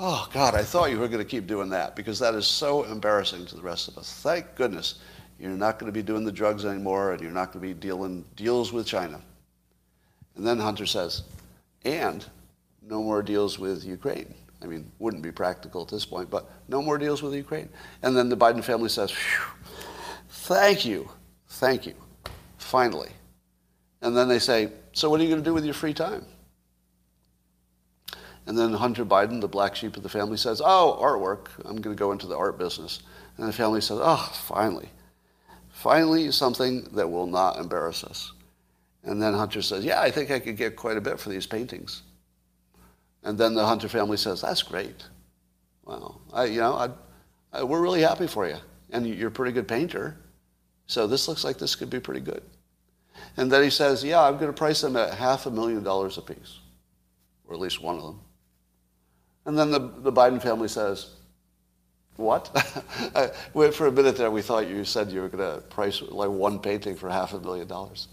oh, God, I thought you were going to keep doing that because that is so embarrassing to the rest of us. Thank goodness you're not going to be doing the drugs anymore and you're not going to be dealing deals with China. And then Hunter says, and no more deals with Ukraine. I mean, wouldn't be practical at this point, but no more deals with Ukraine. And then the Biden family says, thank you, thank you, finally. And then they say, so what are you going to do with your free time? And then Hunter Biden, the black sheep of the family, says, Oh, artwork. I'm going to go into the art business. And the family says, Oh, finally. Finally, something that will not embarrass us. And then Hunter says, Yeah, I think I could get quite a bit for these paintings. And then the Hunter family says, That's great. Well, I, you know, I, I, we're really happy for you. And you're a pretty good painter. So this looks like this could be pretty good. And then he says, Yeah, I'm going to price them at half a million dollars apiece, or at least one of them. And then the, the Biden family says, What? (laughs) for a minute there, we thought you said you were going to price like one painting for half a million dollars.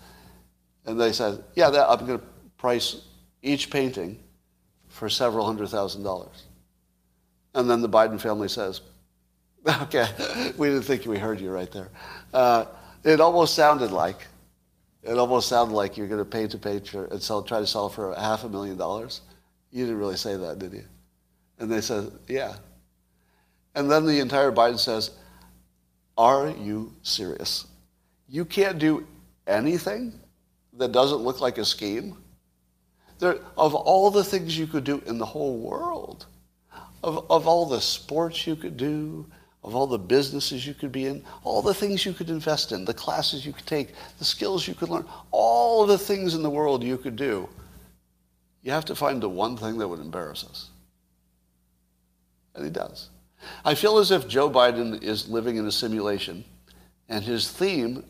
And they said, Yeah, that, I'm going to price each painting for several hundred thousand dollars. And then the Biden family says, (laughs) Okay, we didn't think we heard you right there. Uh, it almost sounded like, it almost sounded like you're going to paint a picture and sell, try to sell for half a million dollars. You didn't really say that, did you? And they said, yeah. And then the entire Biden says, are you serious? You can't do anything that doesn't look like a scheme? There, of all the things you could do in the whole world, of, of all the sports you could do, of all the businesses you could be in, all the things you could invest in, the classes you could take, the skills you could learn, all the things in the world you could do, you have to find the one thing that would embarrass us. And he does. I feel as if Joe Biden is living in a simulation, and his theme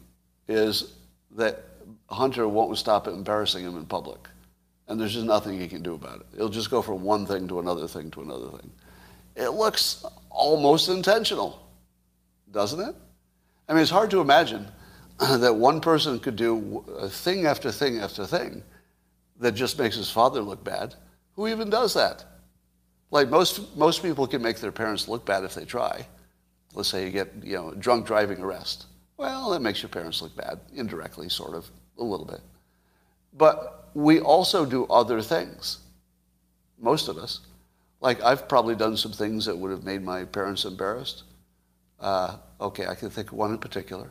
is that Hunter won't stop embarrassing him in public. And there's just nothing he can do about it. It'll just go from one thing to another thing to another thing. It looks almost intentional, doesn't it? I mean, it's hard to imagine (clears throat) that one person could do uh, thing after thing after thing that just makes his father look bad. Who even does that? Like most, most people can make their parents look bad if they try. Let's say you get, you know, drunk driving arrest. Well, that makes your parents look bad, indirectly, sort of, a little bit. But we also do other things, most of us. Like I've probably done some things that would have made my parents embarrassed. Uh, okay, I can think of one in particular.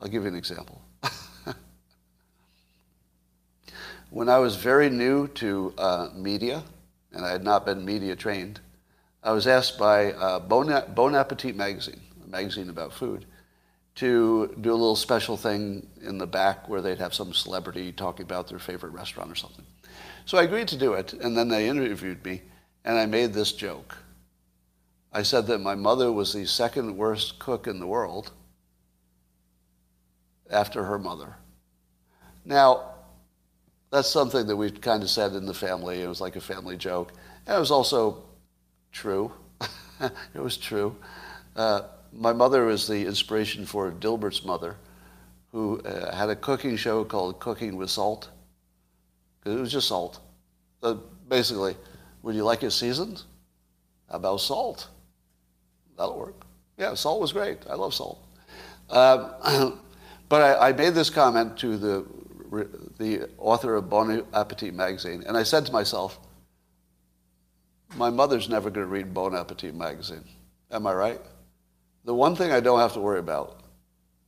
I'll give you an example. (laughs) when I was very new to uh, media, and I had not been media trained, I was asked by uh, bon, bon Appetit magazine, a magazine about food, to do a little special thing in the back where they'd have some celebrity talking about their favorite restaurant or something. So I agreed to do it, and then they interviewed me, and I made this joke. I said that my mother was the second worst cook in the world after her mother. Now, that's something that we kind of said in the family. It was like a family joke. And it was also true. (laughs) it was true. Uh, my mother was the inspiration for Dilbert's mother, who uh, had a cooking show called Cooking with Salt. It was just salt. Uh, basically, would you like it seasoned? How about salt? That'll work. Yeah, salt was great. I love salt. Um, (clears throat) but I, I, made this comment to the, the author of Bon Appetit magazine, and I said to myself, my mother's never going to read Bon Appetit magazine. Am I right? The one thing I don't have to worry about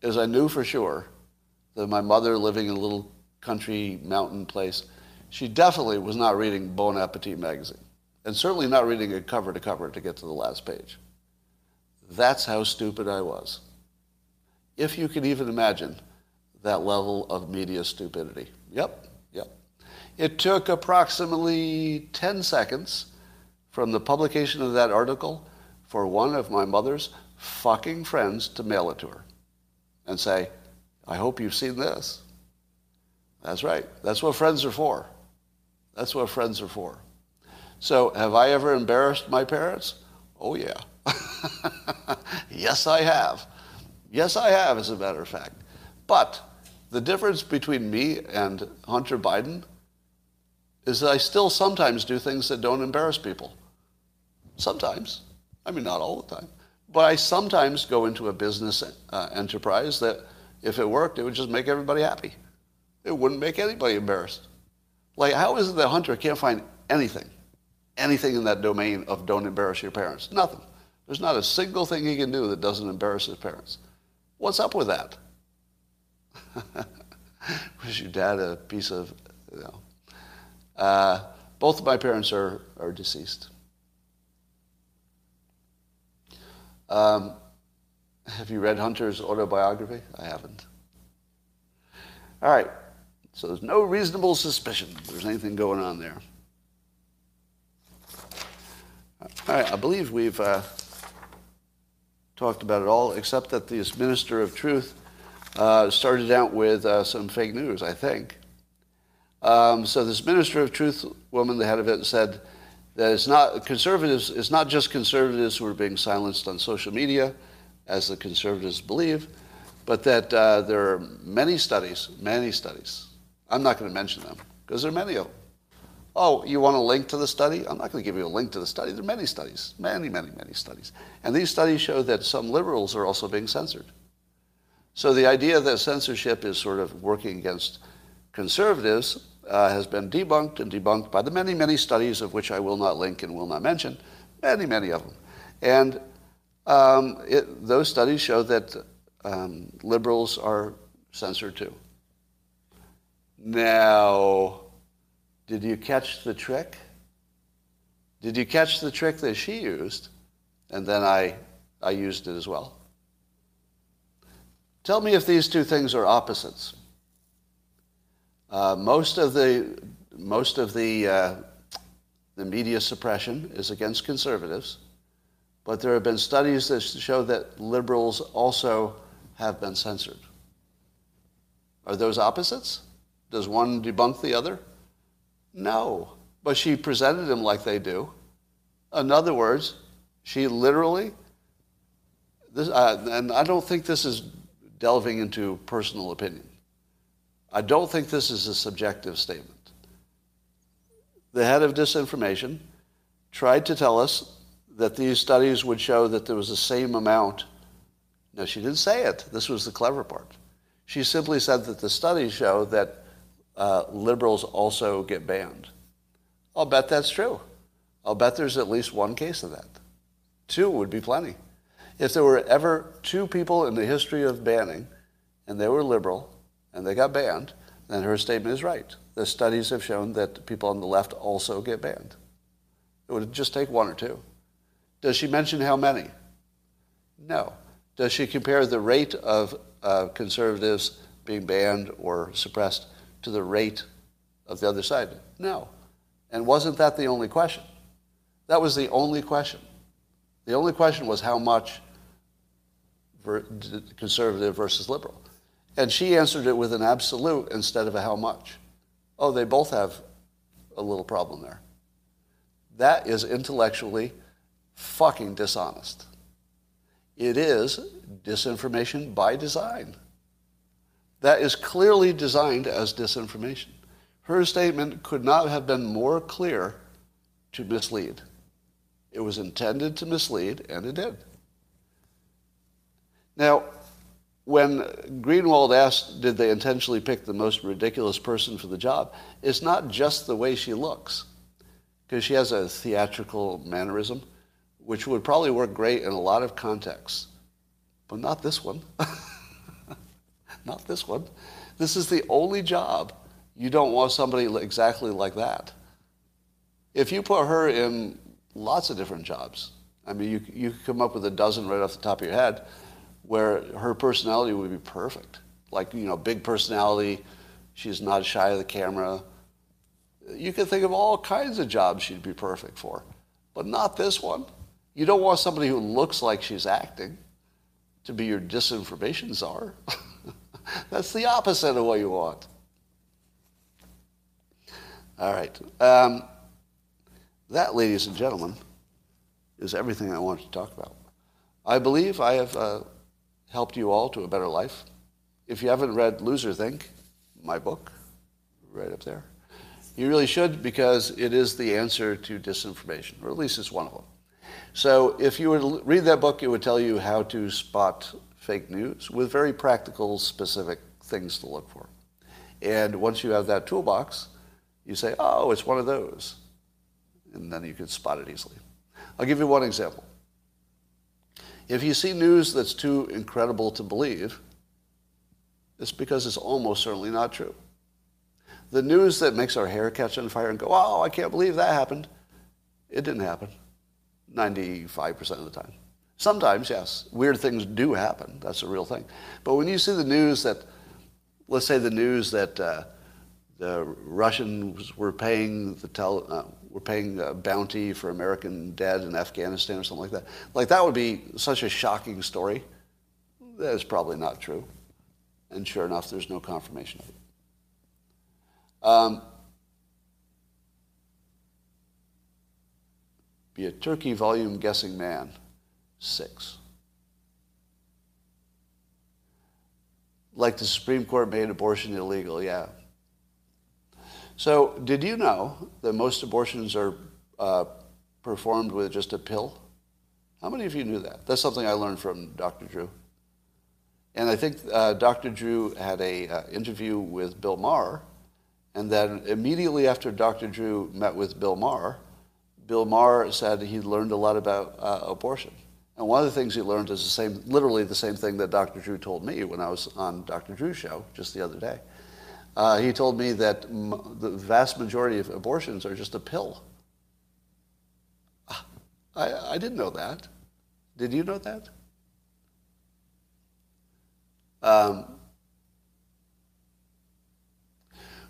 is I knew for sure that my mother living in a little country mountain place, she definitely was not reading Bon Appetit magazine and certainly not reading it cover to cover to get to the last page. That's how stupid I was. If you can even imagine that level of media stupidity. Yep, yep. It took approximately 10 seconds from the publication of that article for one of my mother's fucking friends to mail it to her and say, I hope you've seen this. That's right. That's what friends are for. That's what friends are for. So, have I ever embarrassed my parents? Oh, yeah. (laughs) yes, I have. Yes, I have, as a matter of fact. But the difference between me and Hunter Biden is that I still sometimes do things that don't embarrass people. Sometimes. I mean, not all the time. But I sometimes go into a business uh, enterprise that, if it worked, it would just make everybody happy. It wouldn't make anybody embarrassed. Like, how is it that Hunter can't find anything anything in that domain of don't embarrass your parents. Nothing. There's not a single thing he can do that doesn't embarrass his parents. What's up with that? (laughs) Was your dad a piece of, you know? Uh, both of my parents are, are deceased. Um, have you read Hunter's autobiography? I haven't. All right. So there's no reasonable suspicion there's anything going on there. All right. I believe we've uh, talked about it all, except that this minister of truth uh, started out with uh, some fake news, I think. Um, so this minister of truth woman, the head of it, said that it's not conservatives. It's not just conservatives who are being silenced on social media, as the conservatives believe, but that uh, there are many studies, many studies. I'm not going to mention them because there are many of them. Oh, you want a link to the study? I'm not going to give you a link to the study. There are many studies, many, many, many studies. And these studies show that some liberals are also being censored. So the idea that censorship is sort of working against conservatives uh, has been debunked and debunked by the many, many studies of which I will not link and will not mention, many, many of them. And um, it, those studies show that um, liberals are censored too. Now, did you catch the trick? Did you catch the trick that she used? And then I, I used it as well. Tell me if these two things are opposites. Uh, most of the most of the uh, the media suppression is against conservatives, but there have been studies that show that liberals also have been censored. Are those opposites? Does one debunk the other? No, but she presented them like they do. In other words, she literally. This, uh, and I don't think this is delving into personal opinion. I don't think this is a subjective statement. The head of disinformation tried to tell us that these studies would show that there was the same amount. No, she didn't say it. This was the clever part. She simply said that the studies show that uh, liberals also get banned. I'll bet that's true. I'll bet there's at least one case of that. Two would be plenty. If there were ever two people in the history of banning, and they were liberal, and they got banned, then her statement is right. The studies have shown that people on the left also get banned. It would just take one or two. Does she mention how many? No. Does she compare the rate of uh, conservatives being banned or suppressed to the rate of the other side? No. And wasn't that the only question? That was the only question. The only question was how much conservative versus liberal. And she answered it with an absolute instead of a how much. Oh, they both have a little problem there. That is intellectually fucking dishonest. It is disinformation by design. That is clearly designed as disinformation. Her statement could not have been more clear to mislead. It was intended to mislead, and it did. Now, when Greenwald asked, did they intentionally pick the most ridiculous person for the job, it's not just the way she looks, because she has a theatrical mannerism, which would probably work great in a lot of contexts, but not this one. (laughs) not this one. This is the only job you don't want somebody exactly like that. If you put her in lots of different jobs, I mean, you, you could come up with a dozen right off the top of your head where her personality would be perfect. Like, you know, big personality, she's not shy of the camera. You can think of all kinds of jobs she'd be perfect for, but not this one. You don't want somebody who looks like she's acting to be your disinformation czar. (laughs) That's the opposite of what you want. All right. Um, that, ladies and gentlemen, is everything I wanted to talk about. I believe I have uh, helped you all to a better life. If you haven't read Loser Think, my book, right up there, you really should because it is the answer to disinformation, or at least it's one of them. So if you were to read that book, it would tell you how to spot fake news with very practical, specific things to look for. And once you have that toolbox, you say, oh, it's one of those. And then you can spot it easily. I'll give you one example. If you see news that's too incredible to believe, it's because it's almost certainly not true. The news that makes our hair catch on fire and go, oh, I can't believe that happened. It didn't happen 95% of the time. Sometimes, yes, weird things do happen. That's a real thing. But when you see the news that, let's say the news that uh, the Russians were paying the tel- uh, were paying a bounty for American dead in Afghanistan or something like that, like that would be such a shocking story. That is probably not true. And sure enough, there's no confirmation of it. Um, be a turkey volume guessing man. Six. Like the Supreme Court made abortion illegal, yeah. So, did you know that most abortions are uh, performed with just a pill? How many of you knew that? That's something I learned from Dr. Drew. And I think uh, Dr. Drew had an uh, interview with Bill Maher, and then immediately after Dr. Drew met with Bill Maher, Bill Maher said he learned a lot about uh, abortion. And one of the things he learned is the same, literally the same thing that Dr. Drew told me when I was on Dr. Drew's show just the other day. Uh, he told me that m- the vast majority of abortions are just a pill. I, I didn't know that. Did you know that? Um,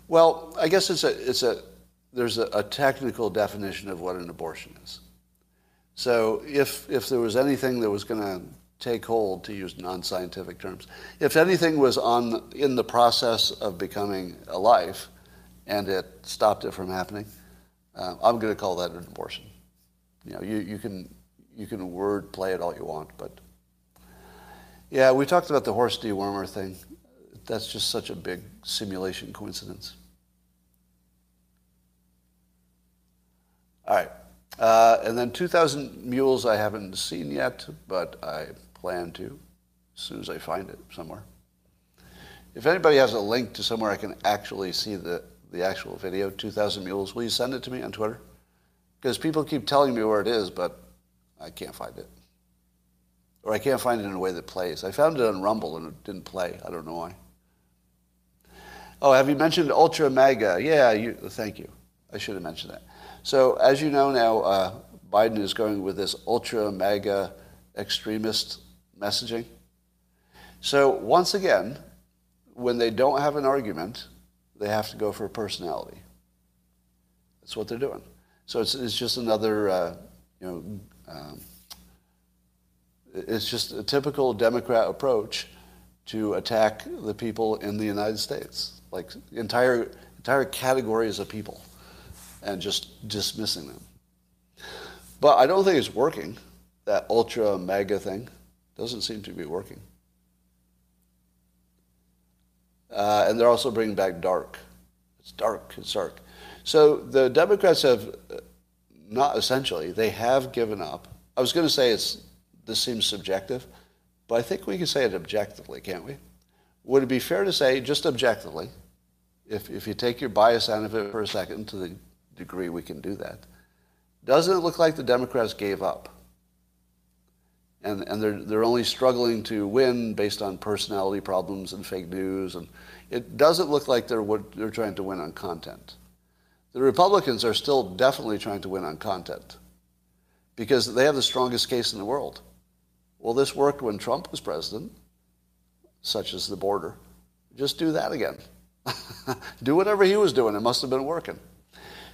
well, I guess it's a, it's a, there's a, a technical definition of what an abortion is. So if, if there was anything that was going to take hold, to use non-scientific terms, if anything was on, in the process of becoming a life and it stopped it from happening, uh, I'm going to call that an abortion. You know, you, you, can, you can word play it all you want, but yeah, we talked about the horse dewormer thing. That's just such a big simulation coincidence. All right. Uh, and then 2,000 Mules I haven't seen yet, but I plan to as soon as I find it somewhere. If anybody has a link to somewhere I can actually see the, the actual video, 2,000 Mules, will you send it to me on Twitter? Because people keep telling me where it is, but I can't find it. Or I can't find it in a way that plays. I found it on Rumble and it didn't play. I don't know why. Oh, have you mentioned Ultra MAGA? Yeah, you, thank you. I should have mentioned that. So as you know now, uh, Biden is going with this ultra MAGA extremist messaging. So once again, when they don't have an argument, they have to go for a personality. That's what they're doing. So it's, it's just another, uh, you know, um, it's just a typical Democrat approach to attack the people in the United States, like entire entire categories of people and just dismissing them. But I don't think it's working. That ultra mega thing doesn't seem to be working. Uh, and they're also bringing back dark. It's dark. It's dark. So the Democrats have uh, not essentially. They have given up. I was going to say it's this seems subjective, but I think we can say it objectively, can't we? Would it be fair to say, just objectively, if, if you take your bias out of it for a second to the degree we can do that. Doesn't it look like the Democrats gave up? And, and they're, they're only struggling to win based on personality problems and fake news. And it doesn't look like they're, they're trying to win on content. The Republicans are still definitely trying to win on content because they have the strongest case in the world. Well, this worked when Trump was president, such as the border. Just do that again. (laughs) do whatever he was doing. It must have been working.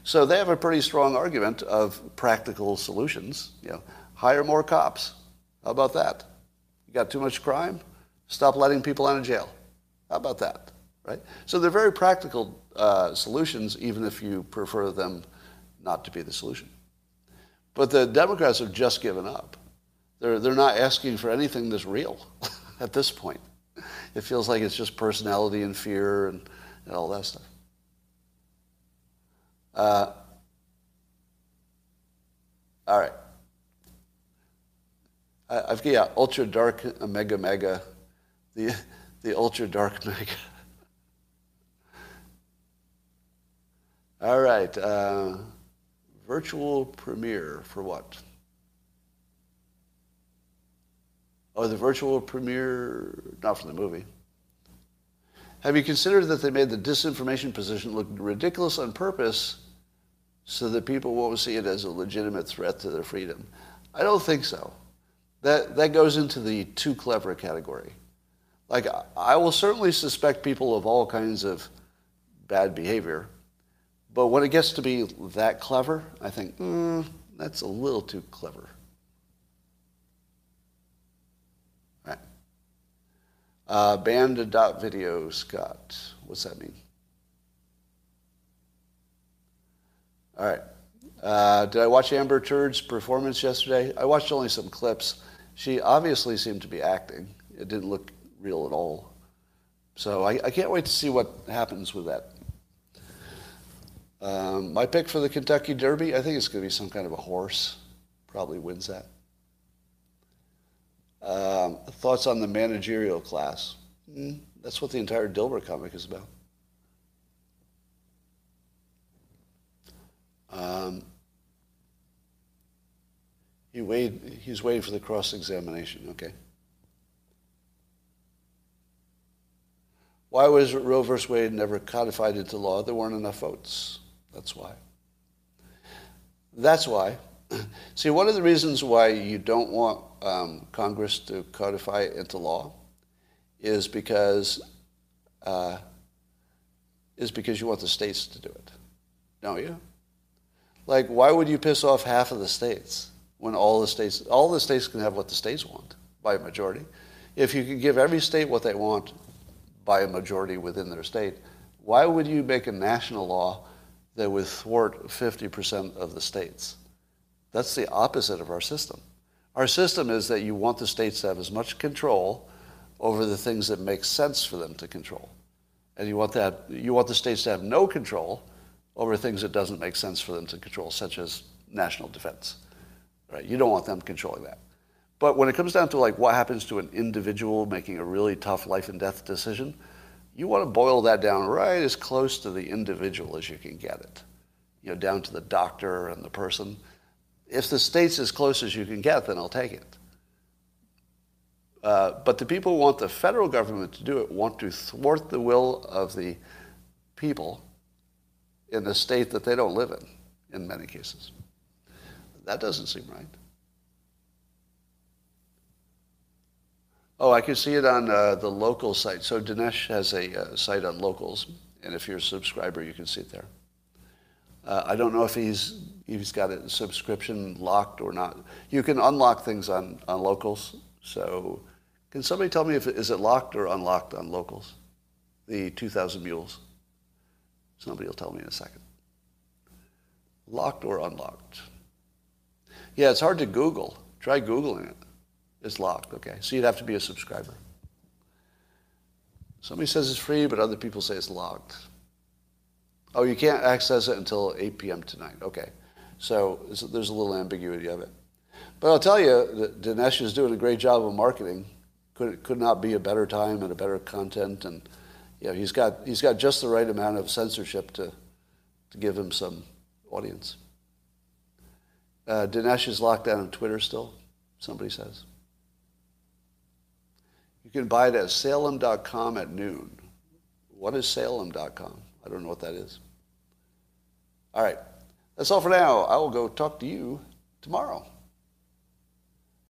So they have a pretty strong argument of practical solutions. You know, hire more cops. How about that? You got too much crime? Stop letting people out of jail. How about that? Right? So they're very practical uh, solutions, even if you prefer them not to be the solution. But the Democrats have just given up. They're, they're not asking for anything that's real (laughs) at this point. It feels like it's just personality and fear and, and all that stuff. Uh, all right. I, I've got yeah, ultra dark mega mega, the the ultra dark (laughs) mega. All right. Uh, virtual premiere for what? Oh, the virtual premiere, not for the movie. Have you considered that they made the disinformation position look ridiculous on purpose so that people won't see it as a legitimate threat to their freedom? I don't think so. That, that goes into the too clever category. Like, I will certainly suspect people of all kinds of bad behavior, but when it gets to be that clever, I think, mm, that's a little too clever. Right. Uh, banned dot video, Scott. What's that mean? All right. Uh, did I watch Amber Turd's performance yesterday? I watched only some clips. She obviously seemed to be acting. It didn't look real at all. So I, I can't wait to see what happens with that. Um, my pick for the Kentucky Derby, I think it's going to be some kind of a horse. Probably wins that. Um, thoughts on the managerial class? Mm, that's what the entire Dilbert comic is about. Um, he wait, he's waiting for the cross examination, okay. Why was Roe v. Wade never codified into law? There weren't enough votes. That's why. That's why. (clears throat) See, one of the reasons why you don't want um, Congress to codify it into law is because uh, is because you want the states to do it, don't you? Like, why would you piss off half of the states when all the states all the states can have what the states want by a majority? If you could give every state what they want by a majority within their state, why would you make a national law that would thwart 50% of the states? That's the opposite of our system. Our system is that you want the states to have as much control over the things that make sense for them to control. And you want that you want the states to have no control over things that doesn't make sense for them to control, such as national defense. Right? You don't want them controlling that. But when it comes down to like what happens to an individual making a really tough life and death decision, you want to boil that down right as close to the individual as you can get it. You know, down to the doctor and the person. If the state's as close as you can get, then I'll take it. Uh, but the people who want the federal government to do it want to thwart the will of the people in the state that they don't live in, in many cases. That doesn't seem right. Oh, I can see it on uh, the local site. So Dinesh has a uh, site on locals, and if you're a subscriber, you can see it there. Uh, I don't know if he's he's got a subscription locked or not. You can unlock things on, on locals. So can somebody tell me if is it locked or unlocked on locals? The 2,000 mules. Somebody will tell me in a second. Locked or unlocked? Yeah, it's hard to Google. Try Googling it. It's locked, okay. So you'd have to be a subscriber. Somebody says it's free, but other people say it's locked. Oh, you can't access it until 8 p.m. tonight. Okay. So there's a little ambiguity of it. But I'll tell you, Dinesh is doing a great job of marketing. Could, could not be a better time and a better content. And you know, he's, got, he's got just the right amount of censorship to, to give him some audience. Uh, Dinesh is locked down on Twitter still, somebody says. You can buy it at salem.com at noon. What is salem.com? I don't know what that is. All right. That's all for now. I will go talk to you tomorrow.